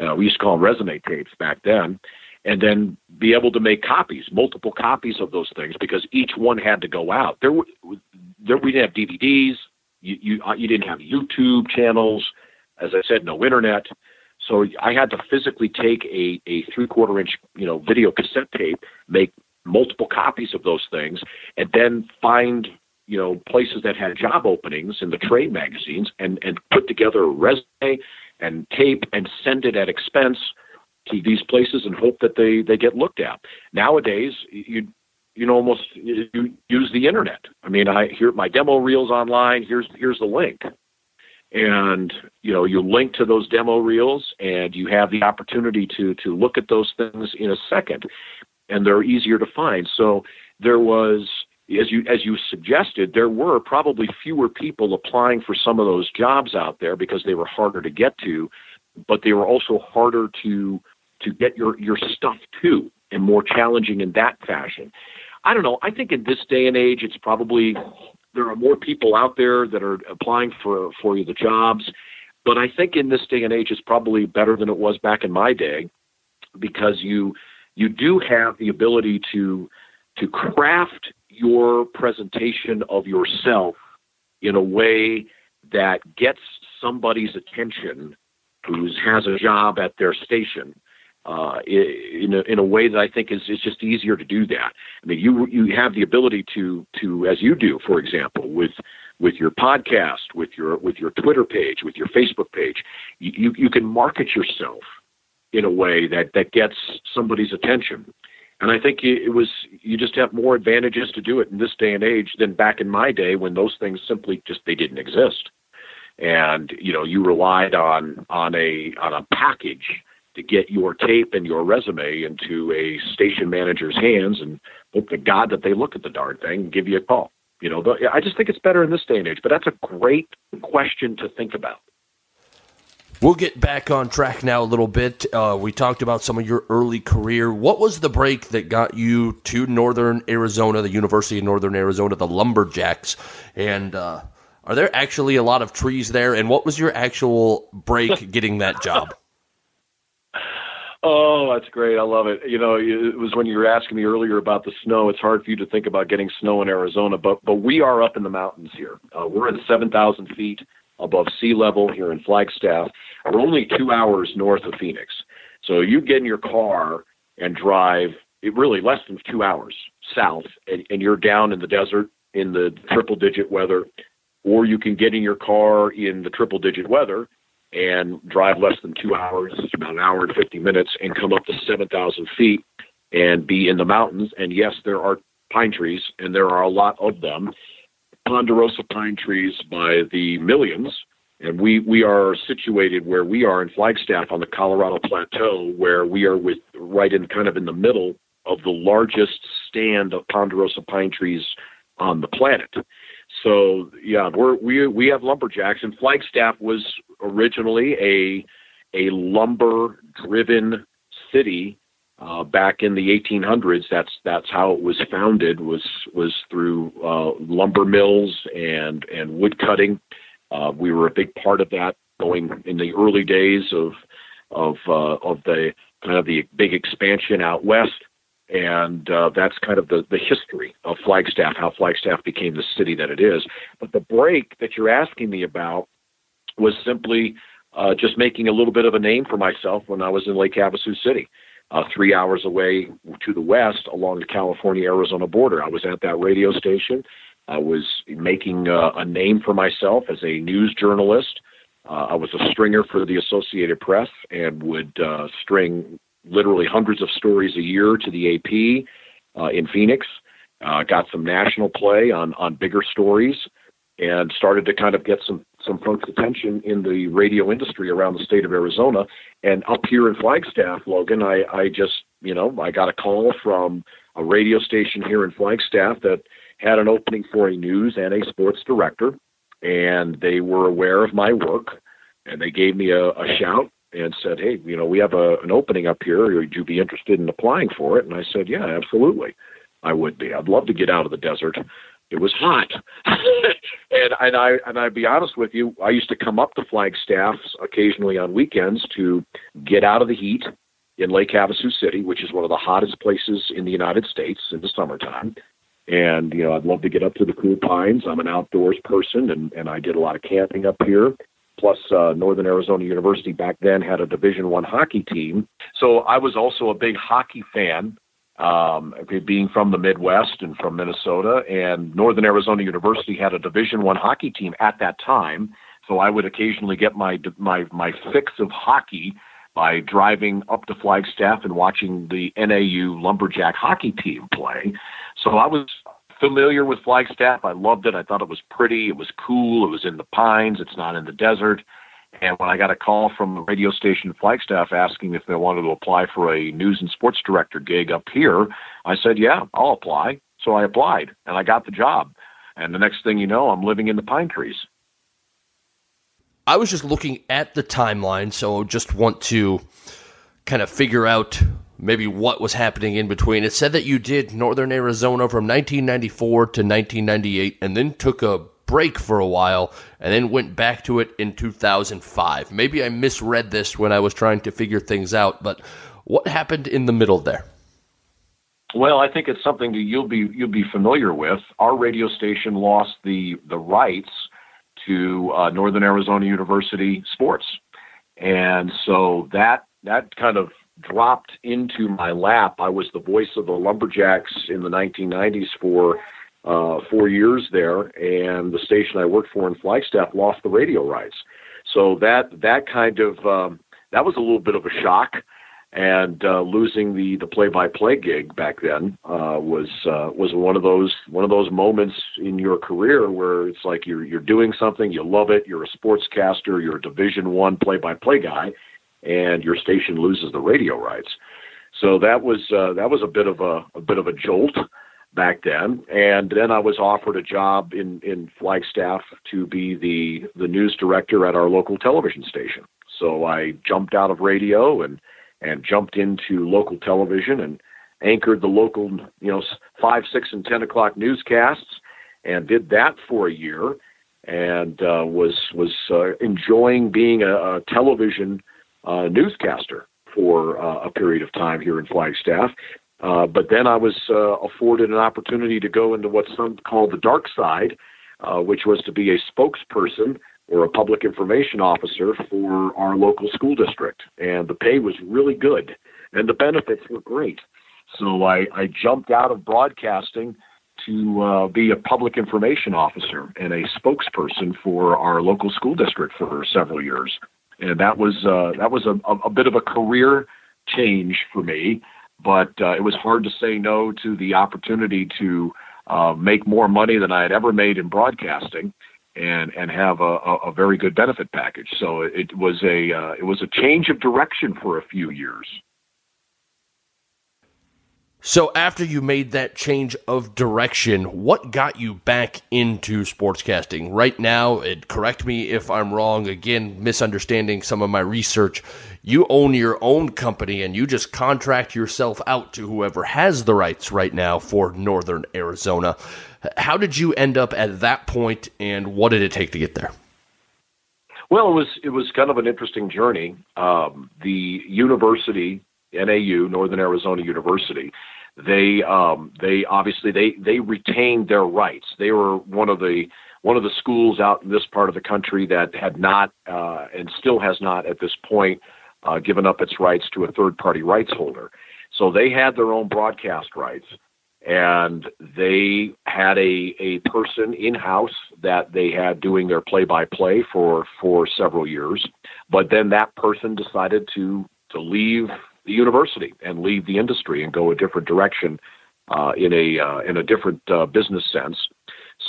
Uh, we used to call them resume tapes back then. And then be able to make copies, multiple copies of those things, because each one had to go out. There, were, there we didn't have DVDs, you you uh, you didn't have YouTube channels, as I said, no internet. So I had to physically take a a three quarter inch you know video cassette tape, make multiple copies of those things, and then find you know places that had job openings in the trade magazines and and put together a resume and tape and send it at expense to these places and hope that they they get looked at. Nowadays, you you know almost you use the internet. I mean, I here my demo reels online. Here's here's the link, and you know you link to those demo reels, and you have the opportunity to to look at those things in a second, and they're easier to find. So there was as you as you suggested, there were probably fewer people applying for some of those jobs out there because they were harder to get to, but they were also harder to to get your your stuff to and more challenging in that fashion. I don't know. I think in this day and age, it's probably there are more people out there that are applying for for you the jobs, but I think in this day and age, it's probably better than it was back in my day because you you do have the ability to to craft your presentation of yourself in a way that gets somebody's attention who has a job at their station uh, in a, in a way that I think is is just easier to do that. I mean, you you have the ability to to as you do, for example, with with your podcast, with your with your Twitter page, with your Facebook page, you you can market yourself in a way that that gets somebody's attention. And I think it was you just have more advantages to do it in this day and age than back in my day when those things simply just they didn't exist. And you know, you relied on on a on a package to get your tape and your resume into a station manager's hands and hope to God that they look at the darn thing and give you a call. You know, I just think it's better in this day and age, but that's a great question to think about. We'll get back on track now a little bit. Uh, we talked about some of your early career. What was the break that got you to Northern Arizona, the University of Northern Arizona, the Lumberjacks? And uh, are there actually a lot of trees there? And what was your actual break getting that job? Oh, that's great. I love it. You know, it was when you were asking me earlier about the snow. It's hard for you to think about getting snow in Arizona, but but we are up in the mountains here. Uh, we're at 7,000 feet above sea level here in Flagstaff. We're only two hours north of Phoenix. So you get in your car and drive it really less than two hours south, and, and you're down in the desert in the triple digit weather, or you can get in your car in the triple digit weather and drive less than two hours, about an hour and 50 minutes, and come up to 7,000 feet and be in the mountains. And yes, there are pine trees, and there are a lot of them. Ponderosa pine trees by the millions. And we, we are situated where we are in Flagstaff on the Colorado Plateau, where we are with right in kind of in the middle of the largest stand of ponderosa pine trees on the planet. So yeah, we're we we have lumberjacks, and Flagstaff was originally a a lumber driven city uh, back in the 1800s. That's that's how it was founded was was through uh, lumber mills and and wood cutting. Uh, we were a big part of that going in the early days of of uh, of the kind of the big expansion out west and uh, that's kind of the, the history of Flagstaff, how Flagstaff became the city that it is. But the break that you're asking me about was simply uh, just making a little bit of a name for myself when I was in Lake Havasu City, uh, three hours away to the west along the California-Arizona border. I was at that radio station. I was making uh, a name for myself as a news journalist. Uh, I was a stringer for the Associated Press and would uh, string literally hundreds of stories a year to the AP uh, in Phoenix. Uh, got some national play on on bigger stories, and started to kind of get some some folks' attention in the radio industry around the state of Arizona. And up here in Flagstaff, Logan, I I just you know I got a call from a radio station here in Flagstaff that had an opening for a news and a sports director, and they were aware of my work, and they gave me a, a shout and said, "Hey, you know, we have a, an opening up here. Would you be interested in applying for it?" And I said, "Yeah, absolutely, I would be. I'd love to get out of the desert. It was hot, and and I and I'd be honest with you, I used to come up to Flagstaff occasionally on weekends to get out of the heat in Lake Havasu City, which is one of the hottest places in the United States in the summertime." And you know, I'd love to get up to the cool pines. I'm an outdoors person, and and I did a lot of camping up here plus uh, Northern Arizona University back then had a Division One hockey team. So I was also a big hockey fan, um, being from the Midwest and from Minnesota. And Northern Arizona University had a Division One hockey team at that time. So I would occasionally get my my my fix of hockey by driving up to Flagstaff and watching the NAU Lumberjack hockey team play. So I was familiar with Flagstaff. I loved it. I thought it was pretty. It was cool. It was in the pines. It's not in the desert. And when I got a call from the radio station Flagstaff asking if they wanted to apply for a news and sports director gig up here, I said, yeah, I'll apply. So I applied and I got the job. And the next thing you know, I'm living in the pine trees. I was just looking at the timeline, so just want to kind of figure out maybe what was happening in between. It said that you did Northern Arizona from 1994 to 1998 and then took a break for a while and then went back to it in 2005. Maybe I misread this when I was trying to figure things out, but what happened in the middle there? Well, I think it's something that you'll be you'll be familiar with. Our radio station lost the the rights to uh, Northern Arizona University sports, and so that that kind of dropped into my lap. I was the voice of the Lumberjacks in the 1990s for uh, four years there, and the station I worked for in Flagstaff lost the radio rights. So that that kind of um, that was a little bit of a shock, and uh, losing the the play by play gig back then uh, was uh, was one of those one of those moments in your career where it's like you're you're doing something you love it you're a sportscaster you're a Division one play by play guy and your station loses the radio rights. So that was uh, that was a bit of a, a bit of a jolt back then. And then I was offered a job in in Flagstaff to be the the news director at our local television station. So I jumped out of radio and and jumped into local television and anchored the local you know five, six, and ten o'clock newscasts and did that for a year and uh, was was uh, enjoying being a, a television uh, newscaster for uh, a period of time here in Flagstaff. Uh, but then I was uh, afforded an opportunity to go into what some call the dark side, uh, which was to be a spokesperson or a public information officer for our local school district. And the pay was really good, and the benefits were great. So I, I jumped out of broadcasting to uh, be a public information officer and a spokesperson for our local school district for several years and that was uh, that was a, a bit of a career change for me. But uh, it was hard to say no to the opportunity to uh, make more money than I had ever made in broadcasting, and and have a, a very good benefit package. So it was a uh, it was a change of direction for a few years. So after you made that change of direction, what got you back into sportscasting? Right now, it, correct me if I'm wrong, again, misunderstanding some of my research. You own your own company and you just contract yourself out to whoever has the rights right now for Northern Arizona. How did you end up at that point and what did it take to get there? Well, it was it was kind of an interesting journey. Um, the university NAU, Northern Arizona University, they um, they obviously they they retained their rights. They were one of the one of the schools out in this part of the country that had not uh, and still has not at this point uh, given up its rights to a third party rights holder. So they had their own broadcast rights, and they had a a person in house that they had doing their play by play for for several years. But then that person decided to to leave the university and leave the industry and go a different direction uh, in a uh, in a different uh, business sense.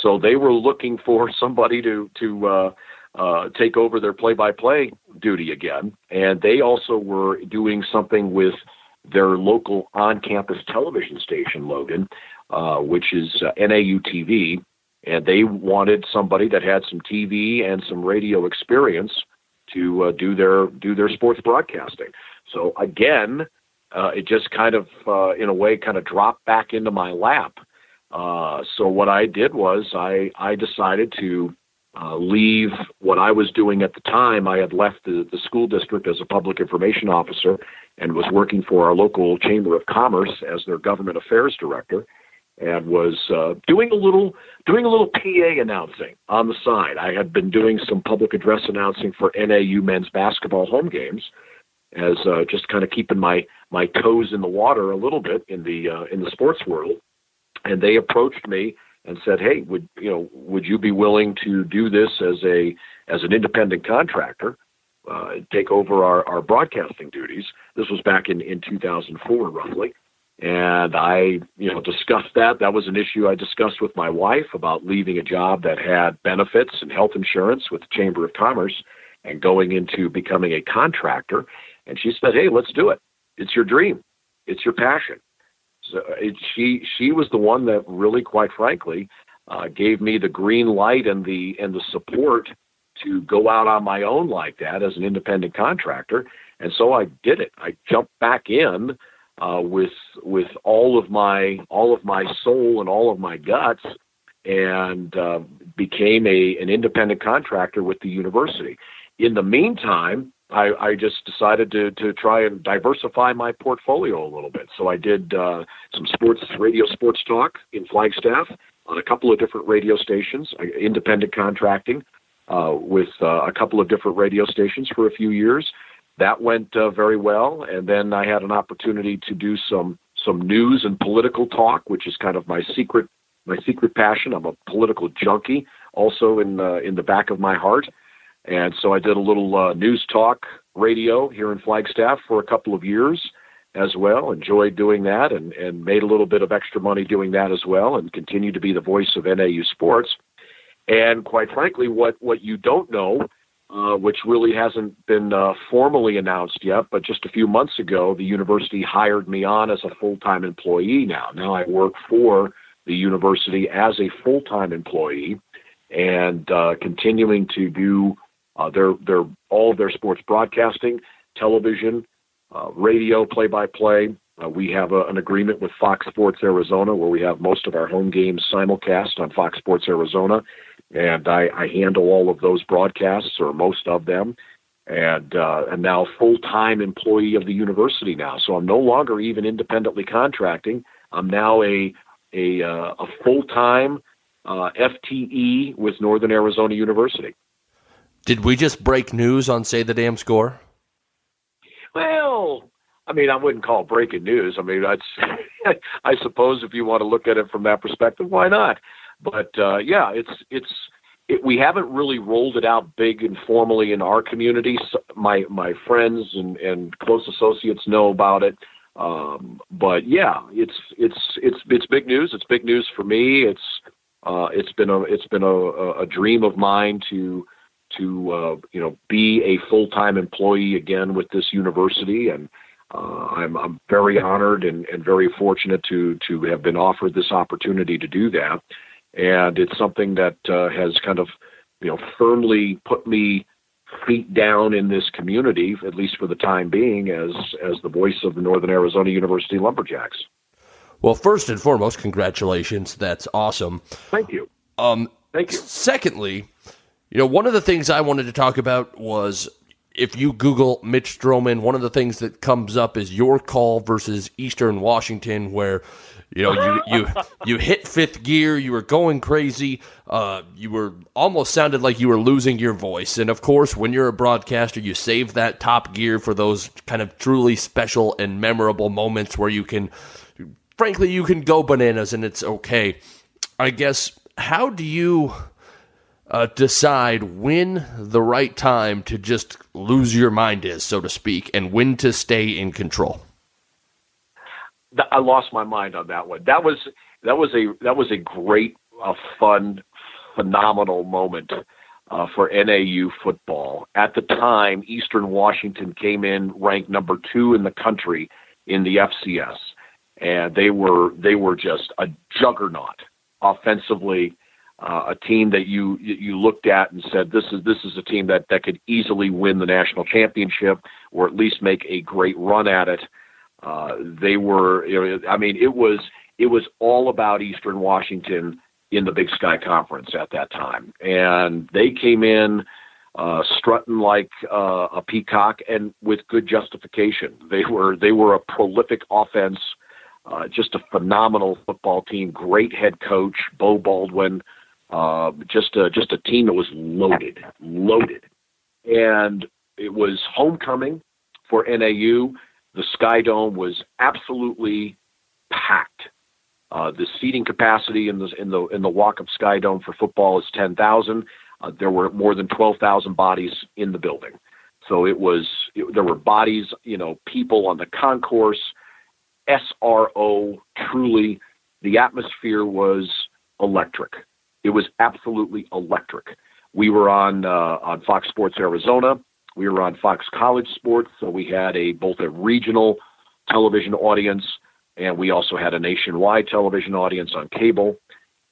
So they were looking for somebody to to uh, uh, take over their play-by-play duty again, and they also were doing something with their local on-campus television station, Logan, uh, which is NAU TV, and they wanted somebody that had some TV and some radio experience to do their do their sports broadcasting. So again, uh, it just kind of, uh, in a way, kind of dropped back into my lap. Uh, so what I did was I I decided to uh, leave what I was doing at the time. I had left the, the school district as a public information officer and was working for our local chamber of commerce as their government affairs director, and was uh, doing a little doing a little PA announcing on the side. I had been doing some public address announcing for NAU men's basketball home games as uh, just kind of keeping my my toes in the water a little bit in the uh, in the sports world. And they approached me and said, "Hey, would you know would you be willing to do this as a as an independent contractor, uh, take over our our broadcasting duties?" This was back in in 2004, roughly. And I, you know, discussed that. That was an issue I discussed with my wife about leaving a job that had benefits and health insurance with the Chamber of Commerce and going into becoming a contractor. And she said, "Hey, let's do it. It's your dream. It's your passion." So it, she she was the one that really, quite frankly, uh, gave me the green light and the and the support to go out on my own like that as an independent contractor. And so I did it. I jumped back in uh, with with all of my all of my soul and all of my guts, and uh, became a an independent contractor with the university. In the meantime, I, I just decided to to try and diversify my portfolio a little bit. So I did uh, some sports radio sports talk in Flagstaff on a couple of different radio stations, uh, independent contracting uh, with uh, a couple of different radio stations for a few years. That went uh, very well, and then I had an opportunity to do some some news and political talk, which is kind of my secret my secret passion. I'm a political junkie, also in uh, in the back of my heart, and so I did a little uh, news talk radio here in Flagstaff for a couple of years as well. Enjoyed doing that, and and made a little bit of extra money doing that as well, and continue to be the voice of NAU sports. And quite frankly, what, what you don't know, uh, which really hasn't been uh, formally announced yet, but just a few months ago, the university hired me on as a full time employee now. Now I work for the university as a full time employee and uh, continuing to do uh, their, their, all of their sports broadcasting, television, uh, radio play by play. we have a, an agreement with Fox Sports Arizona where we have most of our home games simulcast on Fox Sports Arizona and I, I handle all of those broadcasts or most of them and uh, and now full time employee of the university now. So I'm no longer even independently contracting. I'm now a a, uh, a full time uh, FTE with Northern Arizona University. Did we just break news on say the damn score? Well, I mean, I wouldn't call it breaking news. I mean, that's I suppose if you want to look at it from that perspective, why not? But uh, yeah, it's it's it, we haven't really rolled it out big and formally in our community. So my my friends and, and close associates know about it. Um, but yeah, it's it's it's it's big news. It's big news for me. It's uh, it's been a it's been a, a dream of mine to to uh, you know be a full time employee again with this university, and uh, I'm I'm very honored and, and very fortunate to to have been offered this opportunity to do that and it's something that uh, has kind of you know firmly put me feet down in this community, at least for the time being, as as the voice of the Northern Arizona University Lumberjacks. Well, first and foremost, congratulations. That's awesome. Thank you. Um, Thank you. Secondly, you know, one of the things I wanted to talk about was if you Google Mitch Strohman, one of the things that comes up is your call versus Eastern Washington, where you know, you you you hit fifth gear. You were going crazy. Uh, you were almost sounded like you were losing your voice. And of course, when you're a broadcaster, you save that top gear for those kind of truly special and memorable moments where you can, frankly, you can go bananas and it's okay. I guess. How do you uh, decide when the right time to just lose your mind is, so to speak, and when to stay in control? I lost my mind on that one. That was that was a that was a great, uh, fun, phenomenal moment uh, for NAU football. At the time, Eastern Washington came in ranked number two in the country in the FCS, and they were they were just a juggernaut offensively. Uh, a team that you you looked at and said this is this is a team that that could easily win the national championship or at least make a great run at it. Uh, they were, you know, I mean, it was it was all about Eastern Washington in the Big Sky Conference at that time, and they came in uh, strutting like uh, a peacock and with good justification. They were they were a prolific offense, uh, just a phenomenal football team, great head coach Beau Baldwin, uh, just a, just a team that was loaded, loaded, and it was homecoming for NAU the Sky Dome was absolutely packed. Uh, the seating capacity in the in the in the Walkup Sky Dome for football is ten thousand. Uh, there were more than twelve thousand bodies in the building, so it was it, there were bodies, you know, people on the concourse. SRO. Truly, the atmosphere was electric. It was absolutely electric. We were on uh, on Fox Sports Arizona. We were on Fox College Sports, so we had a both a regional television audience and we also had a nationwide television audience on cable.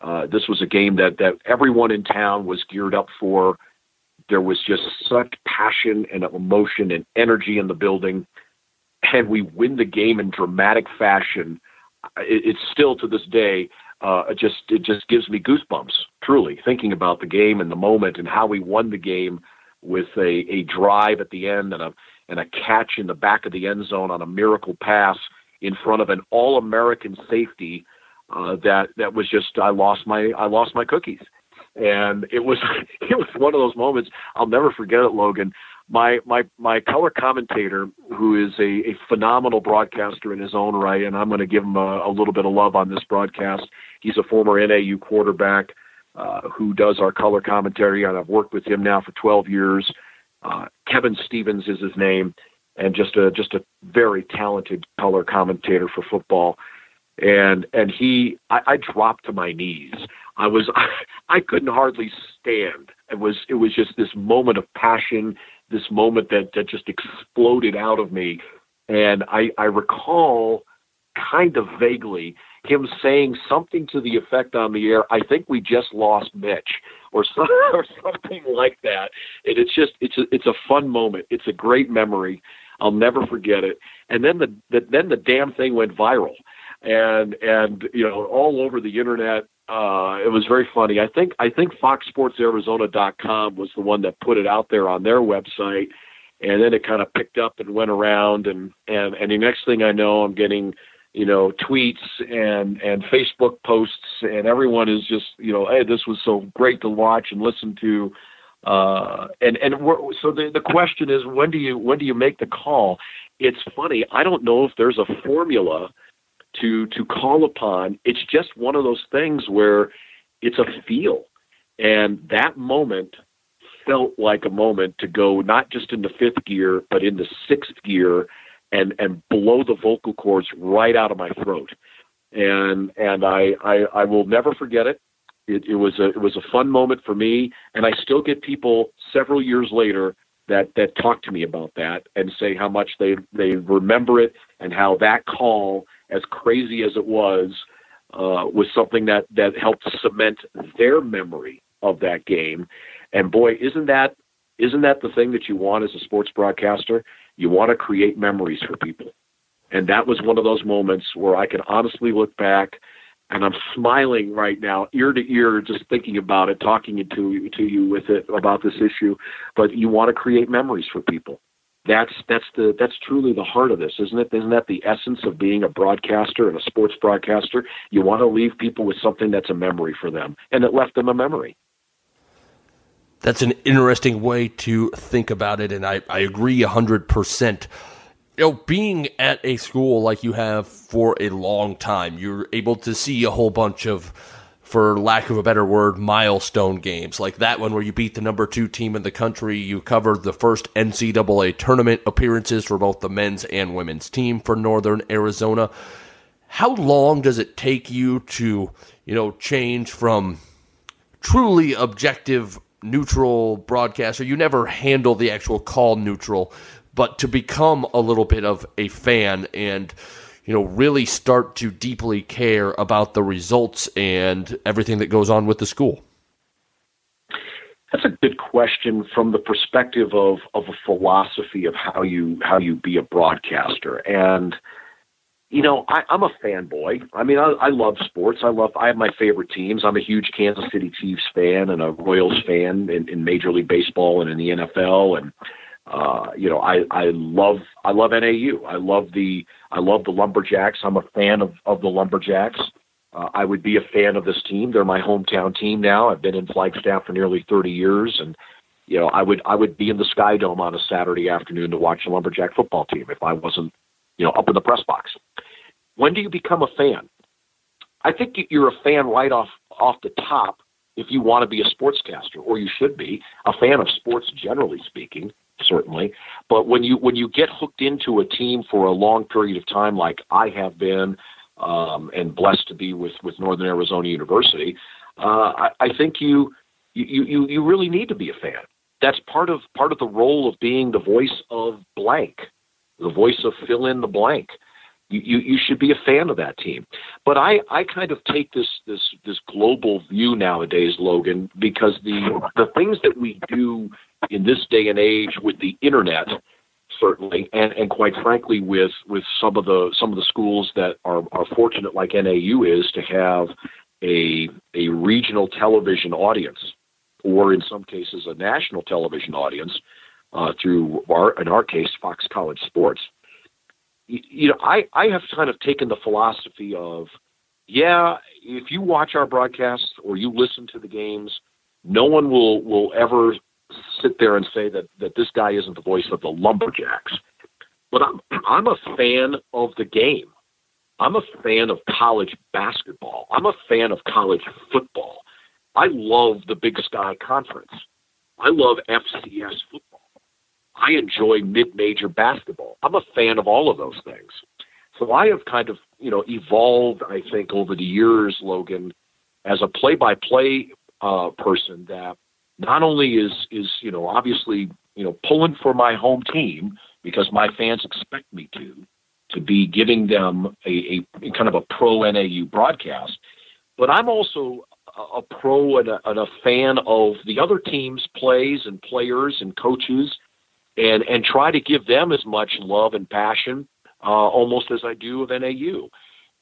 Uh, this was a game that that everyone in town was geared up for. There was just such passion and emotion and energy in the building, and we win the game in dramatic fashion. It, it's still to this day uh, it just it just gives me goosebumps. Truly thinking about the game and the moment and how we won the game with a, a drive at the end and a and a catch in the back of the end zone on a miracle pass in front of an all American safety uh, that that was just I lost my I lost my cookies. And it was it was one of those moments I'll never forget it, Logan. My my my color commentator, who is a, a phenomenal broadcaster in his own right, and I'm going to give him a, a little bit of love on this broadcast. He's a former NAU quarterback uh, who does our color commentary, and I've worked with him now for 12 years. Uh, Kevin Stevens is his name, and just a just a very talented color commentator for football. And and he, I, I dropped to my knees. I was I, I couldn't hardly stand. It was it was just this moment of passion, this moment that that just exploded out of me. And I I recall kind of vaguely him saying something to the effect on the air, I think we just lost Mitch or, some, or something like that. And it's just it's a, it's a fun moment. It's a great memory. I'll never forget it. And then the, the then the damn thing went viral, and and you know all over the internet. Uh, it was very funny. I think I think FoxSportsArizona.com was the one that put it out there on their website, and then it kind of picked up and went around, and and and the next thing I know, I'm getting you know tweets and and Facebook posts, and everyone is just you know, hey, this was so great to watch and listen to. Uh, and and so the the question is, when do you when do you make the call? It's funny. I don't know if there's a formula to to call upon. It's just one of those things where it's a feel, and that moment felt like a moment to go not just into fifth gear, but into sixth gear, and and blow the vocal cords right out of my throat. And and I I, I will never forget it. It, it was a it was a fun moment for me, and I still get people several years later that that talk to me about that and say how much they they remember it and how that call, as crazy as it was, uh, was something that that helped cement their memory of that game. And boy, isn't that isn't that the thing that you want as a sports broadcaster? You want to create memories for people. And that was one of those moments where I can honestly look back and I'm smiling right now, ear to ear, just thinking about it, talking to to you with it about this issue. But you want to create memories for people. That's that's the that's truly the heart of this, isn't it? Isn't that the essence of being a broadcaster and a sports broadcaster? You want to leave people with something that's a memory for them, and it left them a memory. That's an interesting way to think about it, and I, I agree hundred percent you know, being at a school like you have for a long time, you're able to see a whole bunch of, for lack of a better word, milestone games like that one where you beat the number two team in the country. You covered the first NCAA tournament appearances for both the men's and women's team for Northern Arizona. How long does it take you to, you know, change from truly objective neutral broadcaster? You never handle the actual call neutral but to become a little bit of a fan and you know really start to deeply care about the results and everything that goes on with the school? That's a good question from the perspective of of a philosophy of how you how you be a broadcaster and you know, I, I'm a fanboy. I mean, I, I love sports. I love. I have my favorite teams. I'm a huge Kansas City Chiefs fan and a Royals fan in, in Major League Baseball and in the NFL. And uh, you know, I, I love I love NAU. I love the I love the Lumberjacks. I'm a fan of, of the Lumberjacks. Uh, I would be a fan of this team. They're my hometown team now. I've been in Flagstaff for nearly 30 years, and you know, I would I would be in the Sky Dome on a Saturday afternoon to watch the Lumberjack football team if I wasn't, you know, up in the press box. When do you become a fan? I think you're a fan right off off the top if you want to be a sportscaster, or you should be a fan of sports generally speaking certainly. But when you when you get hooked into a team for a long period of time, like I have been, um, and blessed to be with with Northern Arizona University, uh, I, I think you you you you really need to be a fan. That's part of part of the role of being the voice of blank, the voice of fill in the blank. You, you, you should be a fan of that team. But I, I kind of take this this this global view nowadays, Logan, because the the things that we do in this day and age with the internet certainly and, and quite frankly with with some of the some of the schools that are, are fortunate like NAU is to have a a regional television audience or in some cases a national television audience uh, through our in our case Fox College Sports you know, I, I have kind of taken the philosophy of, yeah, if you watch our broadcasts or you listen to the games, no one will, will ever sit there and say that, that this guy isn't the voice of the Lumberjacks. But I'm, I'm a fan of the game. I'm a fan of college basketball. I'm a fan of college football. I love the Big Sky Conference. I love FCS football. I enjoy mid-major basketball. I'm a fan of all of those things. So I have kind of, you know, evolved, I think, over the years, Logan, as a play-by-play uh, person that not only is is you know obviously you know pulling for my home team because my fans expect me to to be giving them a, a kind of a pro NAU broadcast, but I'm also a, pro and a, and a fan of the other teams' plays and players and coaches and and try to give them as much love and passion uh, almost as I do of NAU.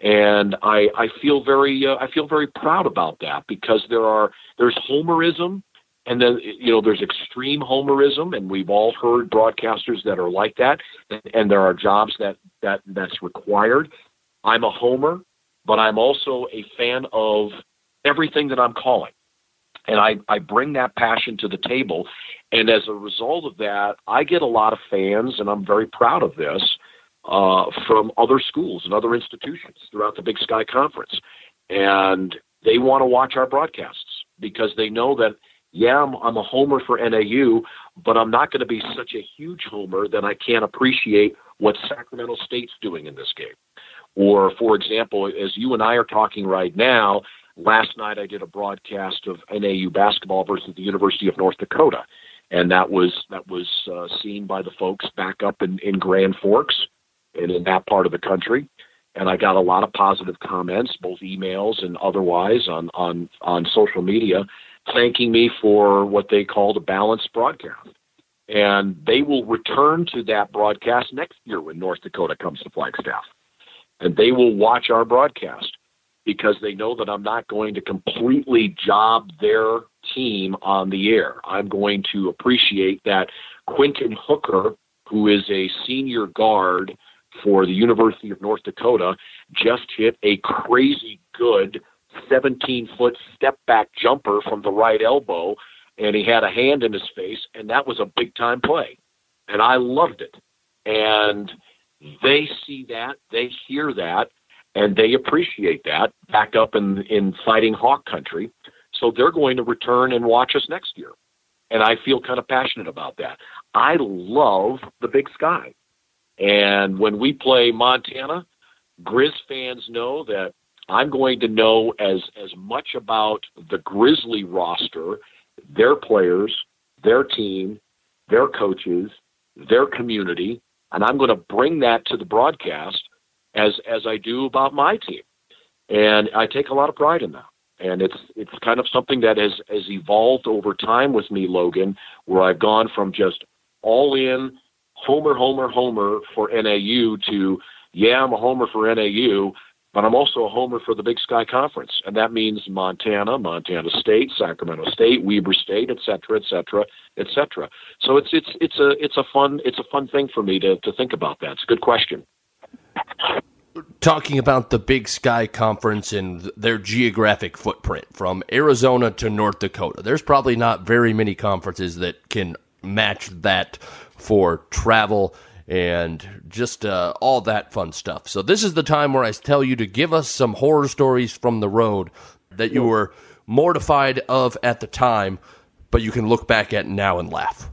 And I I feel very uh, I feel very proud about that because there are there's homerism and then you know there's extreme homerism and we've all heard broadcasters that are like that and there are jobs that that that's required. I'm a homer, but I'm also a fan of everything that I'm calling and I, I bring that passion to the table. And as a result of that, I get a lot of fans, and I'm very proud of this, uh, from other schools and other institutions throughout the Big Sky Conference. And they want to watch our broadcasts because they know that, yeah, I'm, I'm a homer for NAU, but I'm not going to be such a huge homer that I can't appreciate what Sacramento State's doing in this game. Or, for example, as you and I are talking right now, Last night I did a broadcast of NAU basketball versus the University of North Dakota, and that was that was uh, seen by the folks back up in, in Grand Forks and in that part of the country. And I got a lot of positive comments, both emails and otherwise, on on on social media, thanking me for what they called a balanced broadcast. And they will return to that broadcast next year when North Dakota comes to Flagstaff, and they will watch our broadcast because they know that I'm not going to completely job their team on the air. I'm going to appreciate that Quinton Hooker, who is a senior guard for the University of North Dakota, just hit a crazy good 17 foot step back jumper from the right elbow, and he had a hand in his face, and that was a big time play. And I loved it. And they see that, they hear that, and they appreciate that back up in in fighting hawk country. So they're going to return and watch us next year. And i feel kind of passionate about that. I love the big sky. And when we play montana grizz fans know that i'm going to know as as much about the grizzly roster their players their team their coaches their community and i'm going to bring that to the broadcast as as I do about my team, and I take a lot of pride in that. And it's it's kind of something that has has evolved over time with me, Logan, where I've gone from just all in homer, homer, homer for NAU to yeah, I'm a homer for NAU, but I'm also a homer for the Big Sky Conference, and that means Montana, Montana State, Sacramento State, Weber State, et cetera, et cetera, et cetera. So it's it's it's a it's a fun it's a fun thing for me to to think about that. It's a good question talking about the Big Sky Conference and their geographic footprint from Arizona to North Dakota. There's probably not very many conferences that can match that for travel and just uh, all that fun stuff. So, this is the time where I tell you to give us some horror stories from the road that you were mortified of at the time, but you can look back at now and laugh.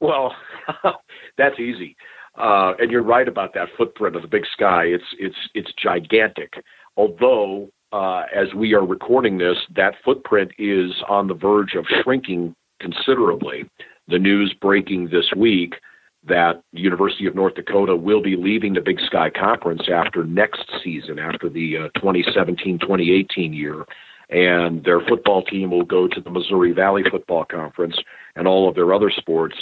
Well, that's easy. Uh, and you're right about that footprint of the Big Sky. It's it's it's gigantic. Although, uh, as we are recording this, that footprint is on the verge of shrinking considerably. The news breaking this week that University of North Dakota will be leaving the Big Sky Conference after next season, after the uh, 2017-2018 year, and their football team will go to the Missouri Valley Football Conference, and all of their other sports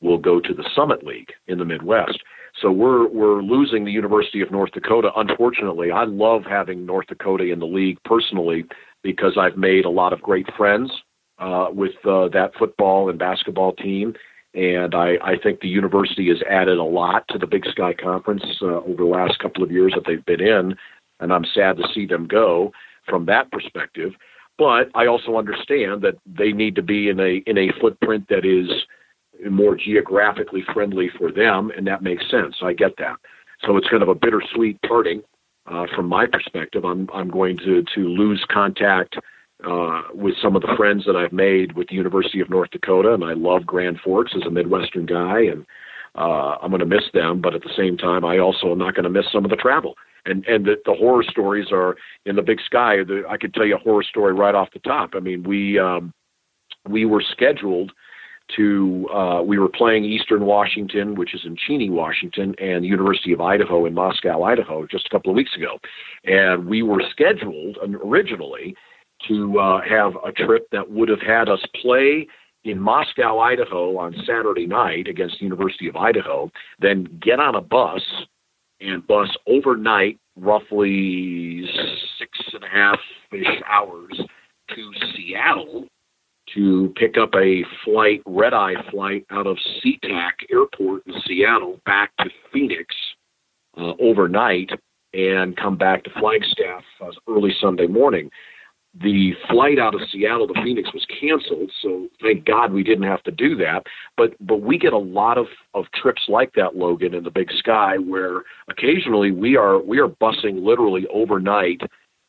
will go to the Summit League in the Midwest. So we're we're losing the University of North Dakota. Unfortunately, I love having North Dakota in the league personally because I've made a lot of great friends uh, with uh, that football and basketball team, and I, I think the university has added a lot to the Big Sky Conference uh, over the last couple of years that they've been in, and I'm sad to see them go from that perspective. But I also understand that they need to be in a in a footprint that is more geographically friendly for them, and that makes sense. I get that. So it's kind of a bittersweet parting uh, from my perspective. I'm I'm going to to lose contact uh, with some of the friends that I've made with the University of North Dakota, and I love Grand Forks as a Midwestern guy, and uh, I'm going to miss them. But at the same time, I also am not going to miss some of the travel. And and the, the horror stories are in the Big Sky. The, I could tell you a horror story right off the top. I mean, we um, we were scheduled to uh, we were playing Eastern Washington, which is in Cheney, Washington, and the University of Idaho in Moscow, Idaho, just a couple of weeks ago, and we were scheduled originally to uh, have a trip that would have had us play in Moscow, Idaho on Saturday night against the University of Idaho, then get on a bus and bus overnight, roughly six and a half ish hours to Seattle to pick up a flight, red eye flight out of SeaTac Airport in Seattle back to Phoenix uh, overnight and come back to Flagstaff uh, early Sunday morning. The flight out of Seattle to Phoenix was canceled, so thank God we didn't have to do that. But but we get a lot of, of trips like that, Logan, in the Big Sky, where occasionally we are we are busing literally overnight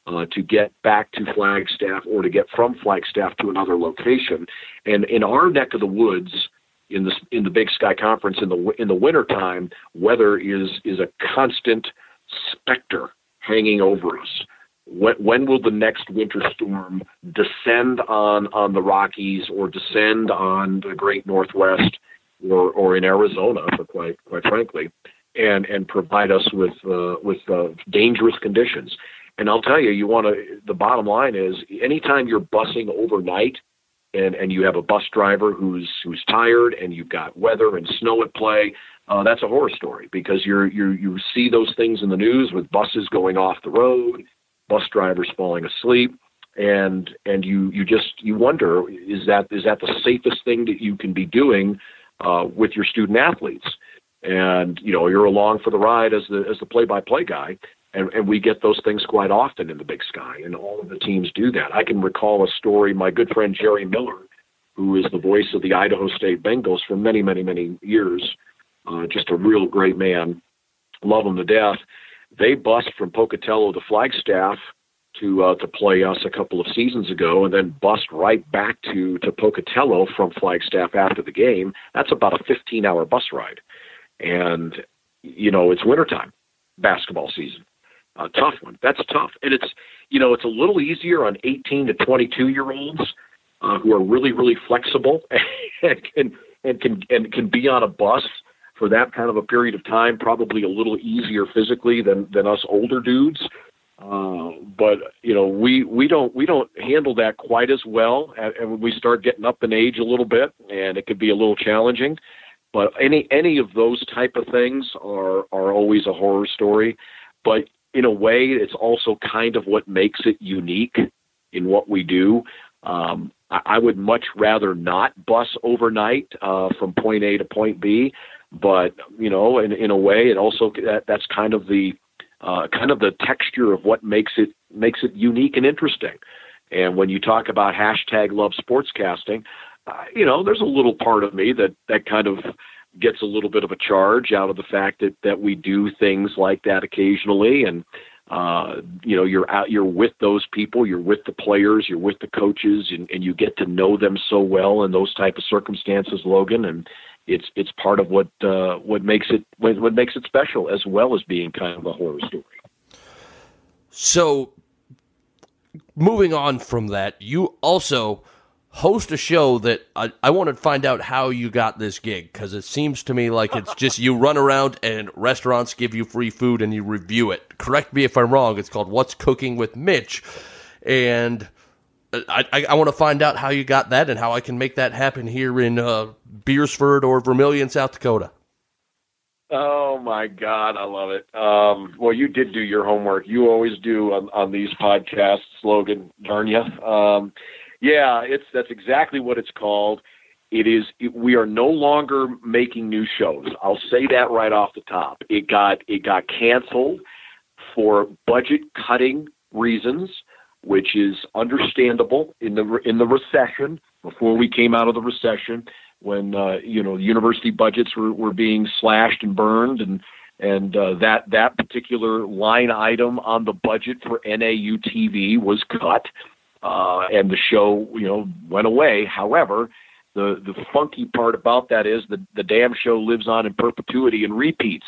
uh, to get back to Flagstaff or to get from Flagstaff to another location. And in our neck of the woods, in the in the Big Sky Conference in the in the wintertime, weather is is a constant specter hanging over us. When, when will the next winter storm descend on on the Rockies or descend on the Great Northwest or or in Arizona, quite quite frankly, and and provide us with uh, with uh, dangerous conditions? And I'll tell you, you want to. The bottom line is, anytime you're busing overnight, and and you have a bus driver who's who's tired, and you've got weather and snow at play, uh, that's a horror story because you're you you see those things in the news with buses going off the road, bus drivers falling asleep, and and you you just you wonder is that is that the safest thing that you can be doing uh, with your student athletes? And you know you're along for the ride as the as the play by play guy, and, and we get those things quite often in the big sky, and all of the teams do that. I can recall a story, my good friend Jerry Miller, who is the voice of the Idaho State Bengals for many, many, many years, uh, just a real great man, love him to death. They bust from Pocatello to Flagstaff to uh, to play us a couple of seasons ago, and then bust right back to to Pocatello from Flagstaff after the game. That's about a 15-hour bus ride, and you know it's wintertime, basketball season a tough one. That's tough, and it's you know it's a little easier on 18 to 22 year olds uh, who are really really flexible and can and can and can be on a bus for that kind of a period of time. Probably a little easier physically than than us older dudes. Uh, but you know we we don't we don't handle that quite as well, and, when we start getting up in age a little bit, and it could be a little challenging. But any any of those type of things are are always a horror story. But in a way, it's also kind of what makes it unique in what we do. Um, I, I would much rather not bus overnight uh, from point A to point B, but you know, in, in a way, it also that, that's kind of the uh, kind of the texture of what makes it makes it unique and interesting. And when you talk about hashtag love sportscasting, uh, you know, there's a little part of me that that kind of gets a little bit of a charge out of the fact that that we do things like that occasionally and uh, you know you're out you're with those people you're with the players you're with the coaches and, and you get to know them so well in those type of circumstances logan and it's it's part of what uh, what makes it what, what makes it special, as well as being kind of a horror story. So, moving on from that, you also host a show that I, I want to find out how you got this gig because it seems to me like it's just you run around and restaurants give you free food and you review it. Correct me if I'm wrong. It's called What's Cooking with Mitch, and I, I, I want to find out how you got that and how I can make that happen here in uh, Beresford or Vermillion, South Dakota. Oh my God, I love it. Um, well, you did do your homework. You always do on, on these podcasts. Logan, darn you. Um, yeah, it's that's exactly what it's called. It is. It, we are no longer making new shows. I'll say that right off the top. It got it got canceled for budget cutting reasons, which is understandable in the in the recession before we came out of the recession when uh, you know university budgets were, were being slashed and burned and and uh, that that particular line item on the budget for NAU TV was cut uh, and the show, you know, went away. However, the the funky part about that is the the damn show lives on in perpetuity and repeats.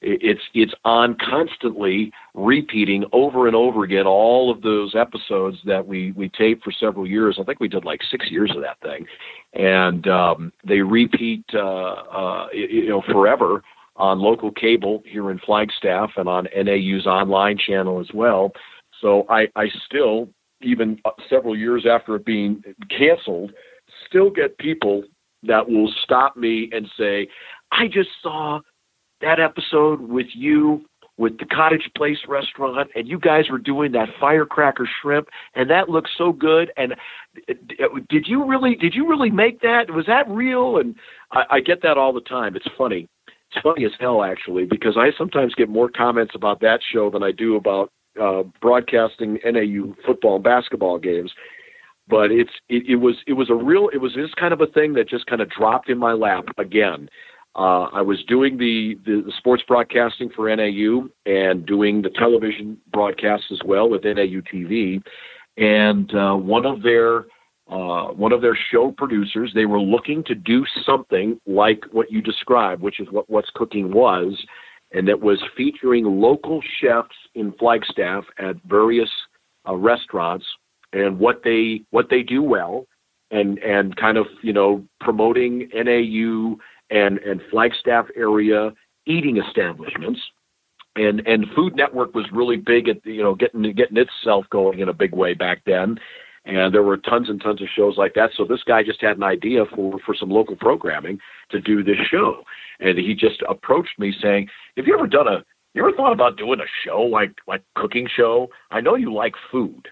It's it's on constantly repeating over and over again all of those episodes that we we taped for several years. I think we did like six years of that thing, and um, they repeat uh, uh, you know forever on local cable here in Flagstaff and on NAU's online channel as well. So I, I still even uh, several years after it being canceled, still get people that will stop me and say, I just saw that episode with you with the Cottage Place restaurant, and you guys were doing that firecracker shrimp, and that looks so good. And uh, did you really, did you really make that? Was that real? And I, I get that all the time. It's funny. It's funny as hell, actually, because I sometimes get more comments about that show than I do about uh, broadcasting NAU football and basketball games. But it's it, it was it was a real it was this kind of a thing that just kind of dropped in my lap again. Uh, I was doing the, the, the sports broadcasting for NAU and doing the television broadcasts as well with NAU TV, and uh, one of their uh, one of their show producers they were looking to do something like what you described, which is what what's cooking was, and that was featuring local chefs in Flagstaff at various uh, restaurants and what they what they do well, and and kind of you know promoting NAU and and Flagstaff area eating establishments. And and Food Network was really big at you know getting getting itself going in a big way back then and there were tons and tons of shows like that. So this guy just had an idea for for some local programming to do this show, and he just approached me saying, "Have you ever done a? You ever thought about doing a show like like cooking show? I know you like food,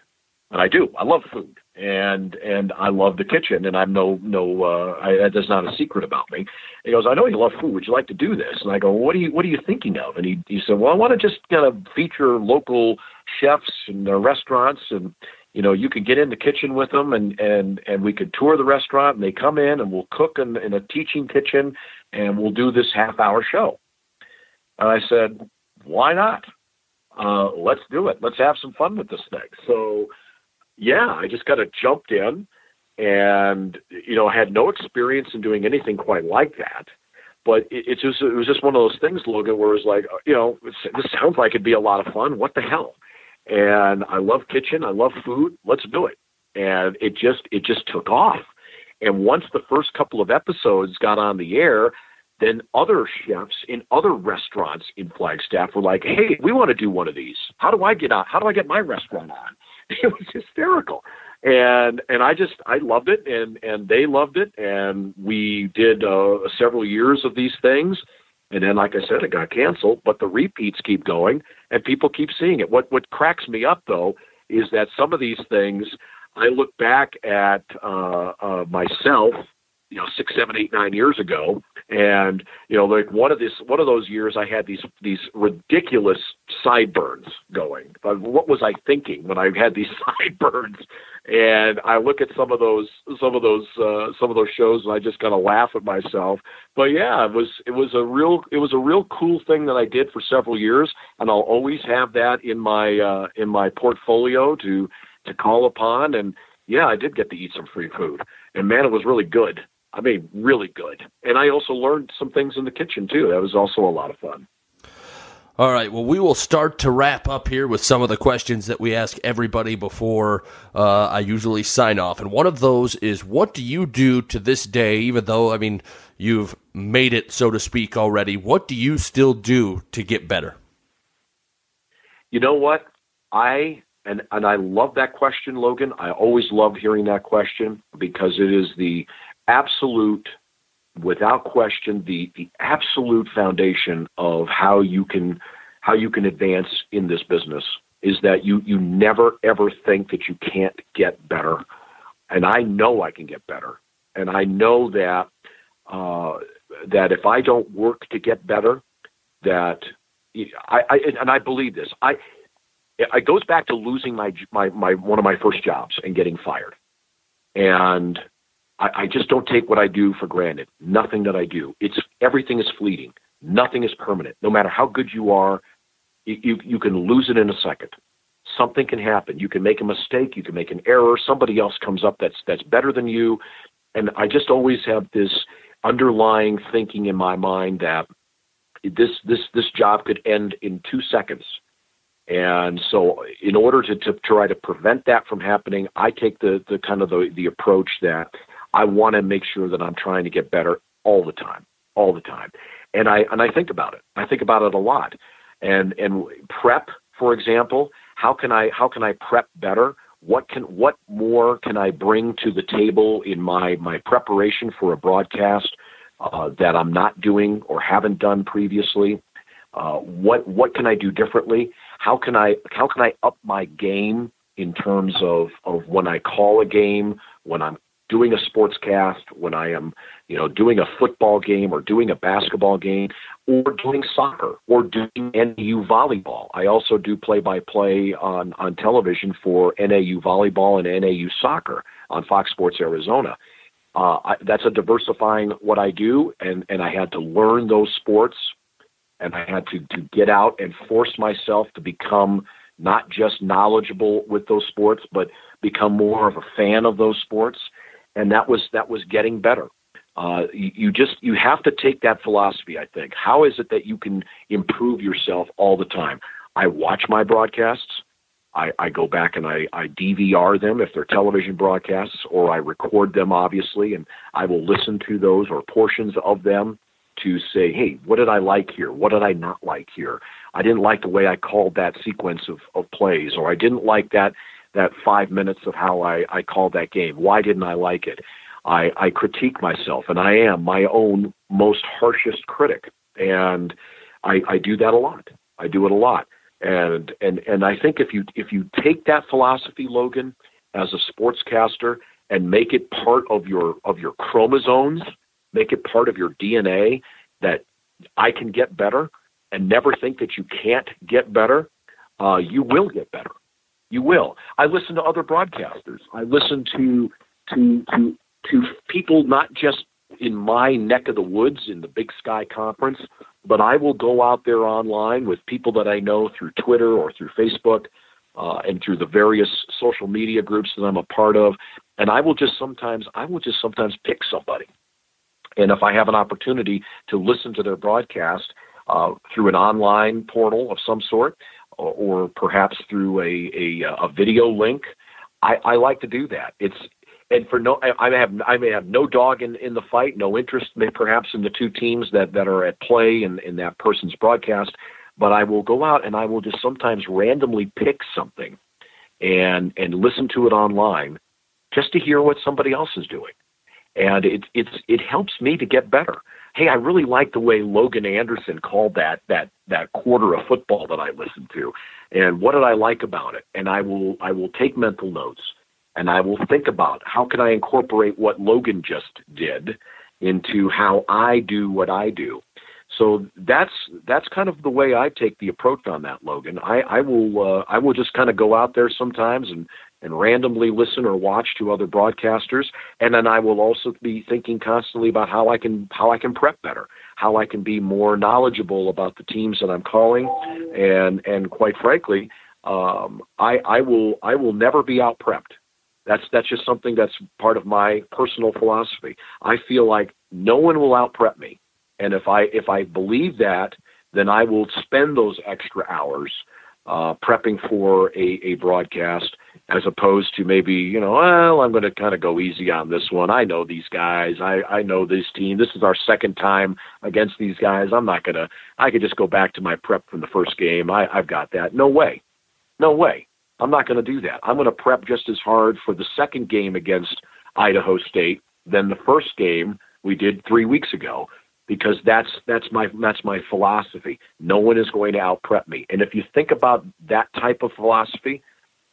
and I do. I love food, and and I love the kitchen, and I'm no no. Uh, I, that's not a secret about me. He goes, I know you love food. Would you like to do this? And I go, What are you What are you thinking of? And he he said, Well, I want to just kind of feature local chefs and their restaurants and you know, you could get in the kitchen with them and, and, and we could tour the restaurant and they come in and we'll cook in, in a teaching kitchen and we'll do this half hour show. And I said, why not? Uh, let's do it. Let's have some fun with this thing. So yeah, I just kind of jumped in and, you know, had no experience in doing anything quite like that. But it, it's just, it was just one of those things, Logan, where it was like, you know, this sounds like it'd be a lot of fun. What the hell? And I love kitchen, I love food. Let's do it. And it just it just took off. And once the first couple of episodes got on the air, then other chefs in other restaurants in Flagstaff were like, "Hey, we want to do one of these. How do I get on? How do I get my restaurant on?" It was hysterical, and and I just I loved it, and and they loved it, and we did uh, several years of these things, and then, like I said, it got canceled, but the repeats keep going and people keep seeing it. What what cracks me up though is that some of these things I look back at uh, uh, myself you know six seven eight nine years ago. And you know like one of this one of those years i had these these ridiculous sideburns going. What was i thinking when i had these sideburns? And i look at some of those some of those uh some of those shows and i just kind of laugh at myself. But yeah it was it was a real it was a real cool thing that i did for several years and i'll always have that in my uh in my portfolio to to call upon. And yeah i did get to eat some free food. And man it was really good I mean, really good. And I also learned some things in the kitchen too. That was also a lot of fun. All right. Well, we will start to wrap up here with some of the questions that we ask everybody before uh, I usually sign off. And one of those is what do you do to this day, even though, I mean, you've made it, so to speak, already? What do you still do to get better? You know what? I and and I love that question, Logan. I always love hearing that question because it is the absolute without question the the absolute foundation of how you can how you can advance in this business is that you you never ever think that you can't get better. And I know I can get better. And I know that uh, that if I don't work to get better that I, I and I believe this. I it goes back to losing my my my one of my first jobs and getting fired. And I, I just don't take what I do for granted. Nothing that I do. It's everything is fleeting. Nothing is permanent. No matter how good you are, you, you, you can lose it in a second. Something can happen. You can make a mistake. You can make an error. Somebody else comes up that's that's better than you. And I just always have this underlying thinking in my mind that this this this job could end in two seconds. And so, in order to, to try to prevent that from happening, I take the, the kind of the, the approach that I want to make sure that I'm trying to get better all the time, all the time. And I and I think about it. I think about it a lot. And and prep, for example, how can I how can I prep better? What can what more can I bring to the table in my my preparation for a broadcast uh, that I'm not doing or haven't done previously? Uh, what what can I do differently? How can I how can I up my game in terms of of when I call a game, when I'm doing a sports cast, when I am, you know, doing a football game or doing a basketball game or doing soccer or doing NAU volleyball. I also do play by play on, on television for NAU volleyball and NAU soccer on Fox Sports Arizona. Uh, I, that's a diversifying what I do, and, and I had to learn those sports, and I had to, to get out and force myself to become not just knowledgeable with those sports, but become more of a fan of those sports and that was that was getting better. Uh, you, you just you have to take that philosophy. I think. How is it that you can improve yourself all the time? I watch my broadcasts. I, I go back and I, I DVR them if they're television broadcasts, or I record them, obviously, and I will listen to those or portions of them to say, hey, what did I like here? What did I not like here? I didn't like the way I called that sequence of, of plays, or I didn't like that that five minutes of how I, I called that game. Why didn't I like it? I, I critique myself, and I am my own most harshest critic, and I, I do that a lot. I do it a lot, and and and I think if you if you take that philosophy, Logan, as a sportscaster, and make it part of your of your chromosomes, make it part of your DNA, that I can get better, and never think that you can't get better, uh, you will get better. You will. I listen to other broadcasters. I listen to to to to people not just in my neck of the woods in the Big Sky Conference, but I will go out there online with people that I know through Twitter or through Facebook uh, and through the various social media groups that I'm a part of, and I will just sometimes I will just sometimes pick somebody, and if I have an opportunity to listen to their broadcast uh, through an online portal of some sort, Uh, or perhaps through a a, uh, a video link. I, I like to do that. It's and for no, I may have I may have no dog in, in the fight, no interest, perhaps in the two teams that that are at play in in that person's broadcast. But I will go out and I will just sometimes randomly pick something, and and listen to it online, just to hear what somebody else is doing, and it it's it helps me to get better hey, I really like the way Logan Anderson called that that that quarter of football that I listened to, and what did I like about it? And I will I will take mental notes, and I will think about how can I incorporate what Logan just did into how I do what I do. So that's that's kind of the way I take the approach on that, Logan. I, I will uh, I will just kind of go out there sometimes and and randomly listen or watch to other broadcasters. And then I will also be thinking constantly about how I can how I can prep better how I can be more knowledgeable about the teams that I'm calling. And and quite frankly um, I I will I will never be out prepped. That's that's just something that's part of my personal philosophy. I feel like no one will out prep me, and if I if I believe that, then I will spend those extra hours uh, prepping for a, a broadcast as opposed to maybe you know well I'm going to kind of go easy on this one. I know these guys. I I know this team. This is our second time against these guys. I'm not gonna. I could just go back to my prep from the first game. I I've got that. No way. No way. I'm not going to do that. I'm going to prep just as hard for the second game against Idaho State than the first game we did three weeks ago because that's that's my that's my philosophy. No one is going to out prep me. And if you think about that type of philosophy,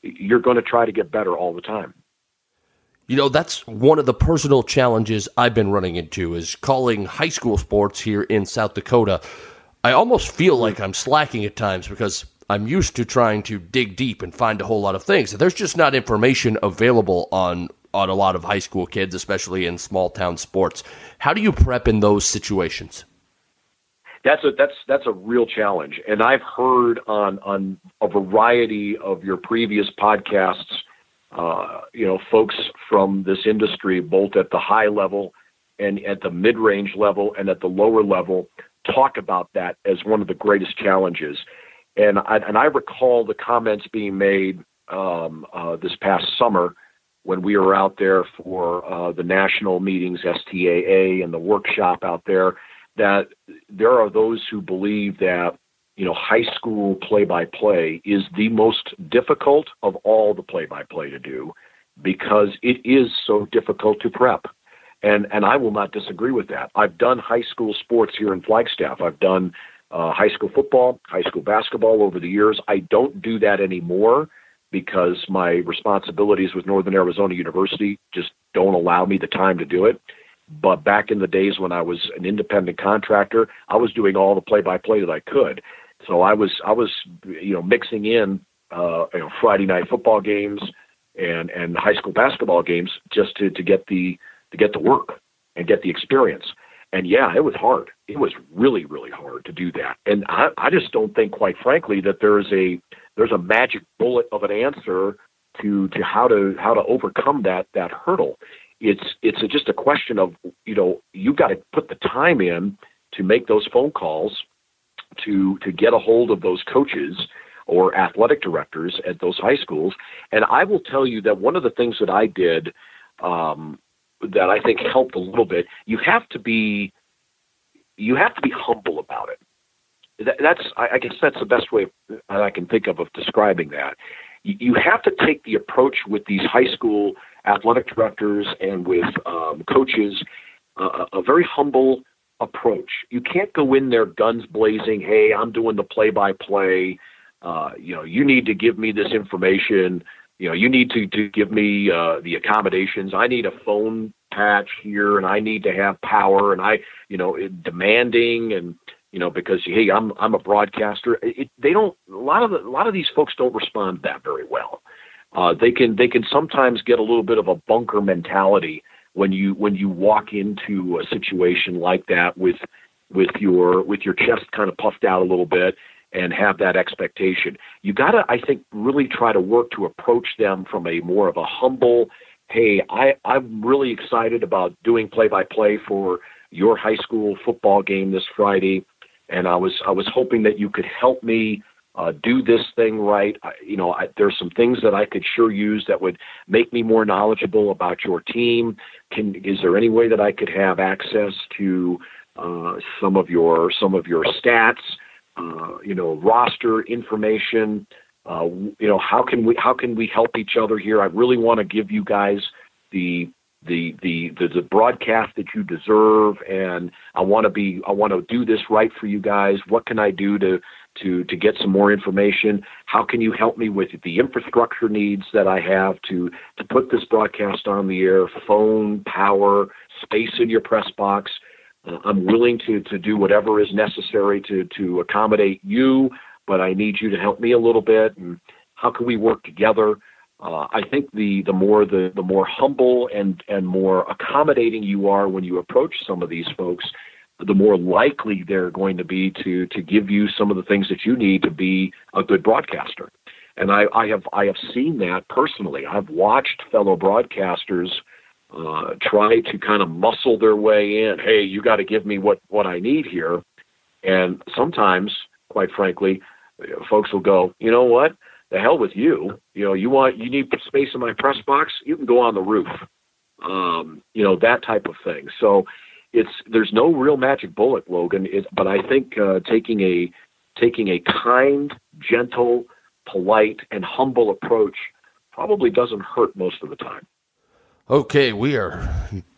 you're going to try to get better all the time. You know, that's one of the personal challenges I've been running into is calling high school sports here in South Dakota. I almost feel like I'm slacking at times because I'm used to trying to dig deep and find a whole lot of things. There's just not information available on on a lot of high school kids, especially in small town sports. How do you prep in those situations? That's a that's that's a real challenge, and I've heard on on a variety of your previous podcasts, uh, you know, folks from this industry, both at the high level and at the mid range level and at the lower level, talk about that as one of the greatest challenges. And I, and I recall the comments being made um, uh, this past summer when we were out there for uh, the national meetings, STAA, and the workshop out there, that there are those who believe that you know high school play-by-play is the most difficult of all the play-by-play to do because it is so difficult to prep. And and I will not disagree with that. I've done high school sports here in Flagstaff. I've done uh, high school football, high school basketball over the years. I don't do that anymore because my responsibilities with Northern Arizona University just don't allow me the time to do it. But back in the days when I was an independent contractor, I was doing all the play-by-play that I could. So I was I was you know mixing in uh, you know Friday night football games and and high school basketball games just to to get the to get the work and get the experience. And yeah, it was hard. It was really, really hard to do that. And I, I just don't think, quite frankly, that there's a there's a magic bullet of an answer to to how to how to overcome that that hurdle. It's it's a, just a question of you know you've got to put the time in to make those phone calls, to to get a hold of those coaches or athletic directors at those high schools. And I will tell you that one of the things that I did um, that I think helped a little bit. You have to be you have to be humble about it. That, that's I guess that's the best way I can think of of describing that. You have to take the approach with these high school athletic directors and with um, coaches uh, a very humble approach. You can't go in there guns blazing. Hey, I'm doing the play-by-play. Uh, you know, you need to give me this information you know, you need to, to give me uh, the accommodations. I need a phone patch here, and I need to have power, and I, you know, demanding, and you know, because hey, I'm I'm a broadcaster. It, they don't. A lot of the, a lot of these folks don't respond that very well. Uh, they can they can sometimes get a little bit of a bunker mentality when you when you walk into a situation like that with with your with your chest kind of puffed out a little bit and have that expectation. You got to, I think, really try to work to approach them from a more of a humble, hey, I, I'm really excited about doing play by play for your high school football game this Friday. And I was I was hoping that you could help me uh, do this thing right. I, you know, I, there's some things that I could sure use that would make me more knowledgeable about your team. Can is there any way that I could have access to uh, some of your some of your stats? uh, you know, roster information. Uh, you know, how can we how can we help each other here? I really want to give you guys the the, the the broadcast that you deserve, and I want to be I want to do this right for you guys. What can I do to to to get some more information? How can you help me with the infrastructure needs that I have to to put this broadcast on the air? Phone, power, space in your press box. Uh, I'm willing to to do whatever is necessary to to accommodate you, but I need you to help me a little bit. And how can we work together? Uh, I think the the more the the more humble and and more accommodating you are when you approach some of these folks, the more likely they're going to be to to give you some of the things that you need to be a good broadcaster. and I, I have I have seen that personally. I've watched fellow broadcasters uh, try to kind of muscle their way in. Hey, you got to give me what what I need here, and sometimes, quite frankly, folks will go, you know what? The hell with you. You know, you want you need space in my press box. You can go on the roof. Um, you know that type of thing. So it's there's no real magic bullet, Logan. It, but I think uh, taking a taking a kind, gentle, polite, and humble approach probably doesn't hurt most of the time. Okay, we are.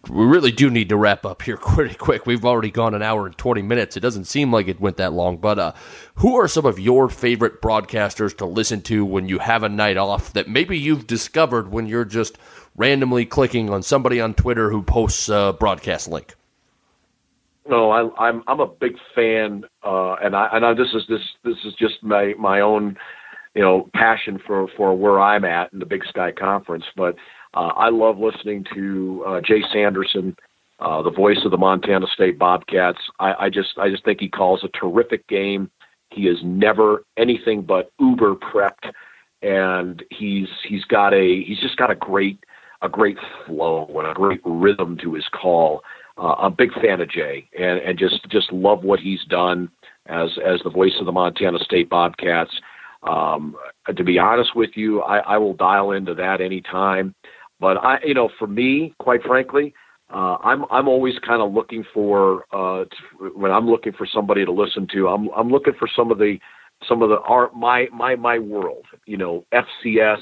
We really do need to wrap up here pretty quick. We've already gone an hour and 20 minutes. It doesn't seem like it went that long, but uh, who are some of your favorite broadcasters to listen to when you have a night off that maybe you've discovered when you're just randomly clicking on somebody on Twitter who posts a broadcast link? No, I, I'm I'm a big fan, uh, and I and I, this is this this is just my my own, you know, passion for for where I'm at in the Big Sky Conference. But uh, I love listening to uh, Jay Sanderson, uh, the voice of the Montana State Bobcats. I, I just I just think he calls a terrific game. He is never anything but uber prepped, and he's he's got a he's just got a great a great flow and a great rhythm to his call uh, I'm a big fan of Jay and, and just just love what he's done as as the voice of the Montana State Bobcats. Um, to be honest with you, I, I will dial into that anytime. But I, you know, for me, quite frankly, uh, I'm I'm always kind of looking for uh, when I'm looking for somebody to listen to. I'm I'm looking for some of the some of the art my my my world. You know, FCS,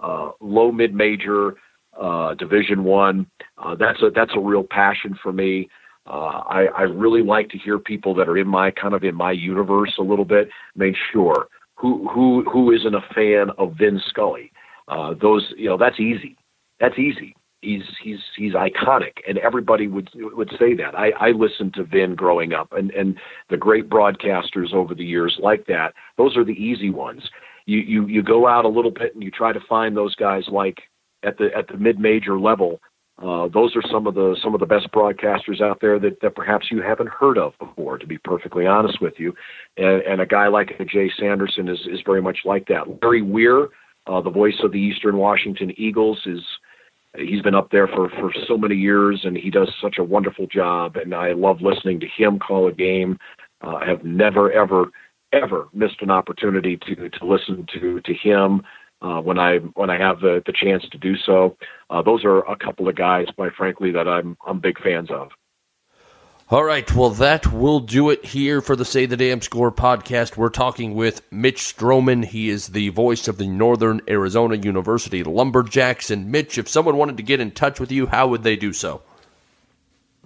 uh, low mid major, uh, Division One. Uh, that's a that's a real passion for me. Uh, I, I really like to hear people that are in my kind of in my universe a little bit. Make sure who who who isn't a fan of Vin Scully. Those you know that's easy. That's easy. He's he's he's iconic, and everybody would would say that. I, I listened to Vin growing up, and and the great broadcasters over the years like that. Those are the easy ones. You you you go out a little bit and you try to find those guys like at the at the mid major level. Uh, those are some of the some of the best broadcasters out there that, that perhaps you haven't heard of before. To be perfectly honest with you, and, and a guy like Jay Sanderson is is very much like that. Larry Weir, uh, the voice of the Eastern Washington Eagles, is he's been up there for for so many years, and he does such a wonderful job. And I love listening to him call a game. Uh, I have never ever ever missed an opportunity to to listen to to him uh, when I when I have the, the chance to do so. Uh, those are a couple of guys, quite frankly, that I'm I'm big fans of. All right, well, that will do it here for the Say the Damn Score podcast. We're talking with Mitch Strohman. He is the voice of the Northern Arizona University Lumberjacks. And Mitch, if someone wanted to get in touch with you, how would they do so?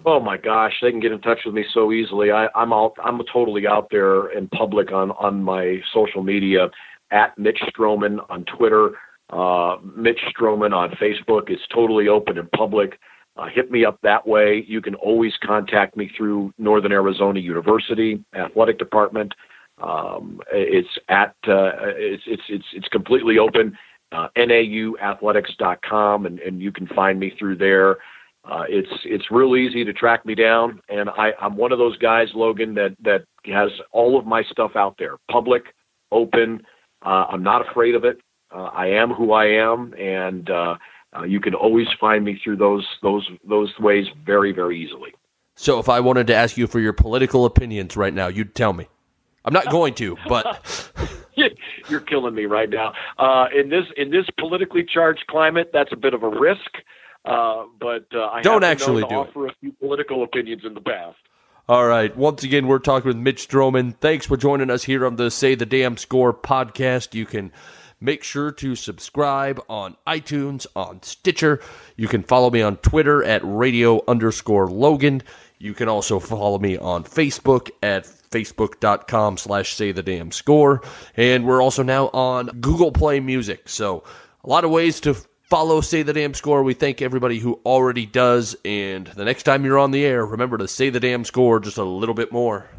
Oh my gosh, they can get in touch with me so easily. I, I'm all I'm totally out there in public on on my social media at Mitch Strohman on Twitter, uh, Mitch Strohman on Facebook. It's totally open and public. Uh, hit me up that way. You can always contact me through Northern Arizona University Athletic Department. Um, it's at uh, it's it's it's it's completely open. Uh, NAUathletics.com, and, and you can find me through there. Uh, it's it's real easy to track me down, and I, I'm one of those guys, Logan, that that has all of my stuff out there, public, open. Uh, I'm not afraid of it. Uh, I am who I am, and uh, uh, you can always find me through those those those ways very very easily. So, if I wanted to ask you for your political opinions right now, you'd tell me. I'm not going to, but you're killing me right now. Uh, in this in this politically charged climate, that's a bit of a risk. Uh, but uh, I don't actually do offer it. a few political opinions in the past. All right. Once again, we're talking with Mitch Strohman. Thanks for joining us here on the Say the Damn Score podcast. You can make sure to subscribe on iTunes, on Stitcher. You can follow me on Twitter at radio underscore Logan. You can also follow me on Facebook at facebook.com slash say the damn score. And we're also now on Google Play Music. So a lot of ways to Follow Say the Damn Score. We thank everybody who already does. And the next time you're on the air, remember to say the damn score just a little bit more.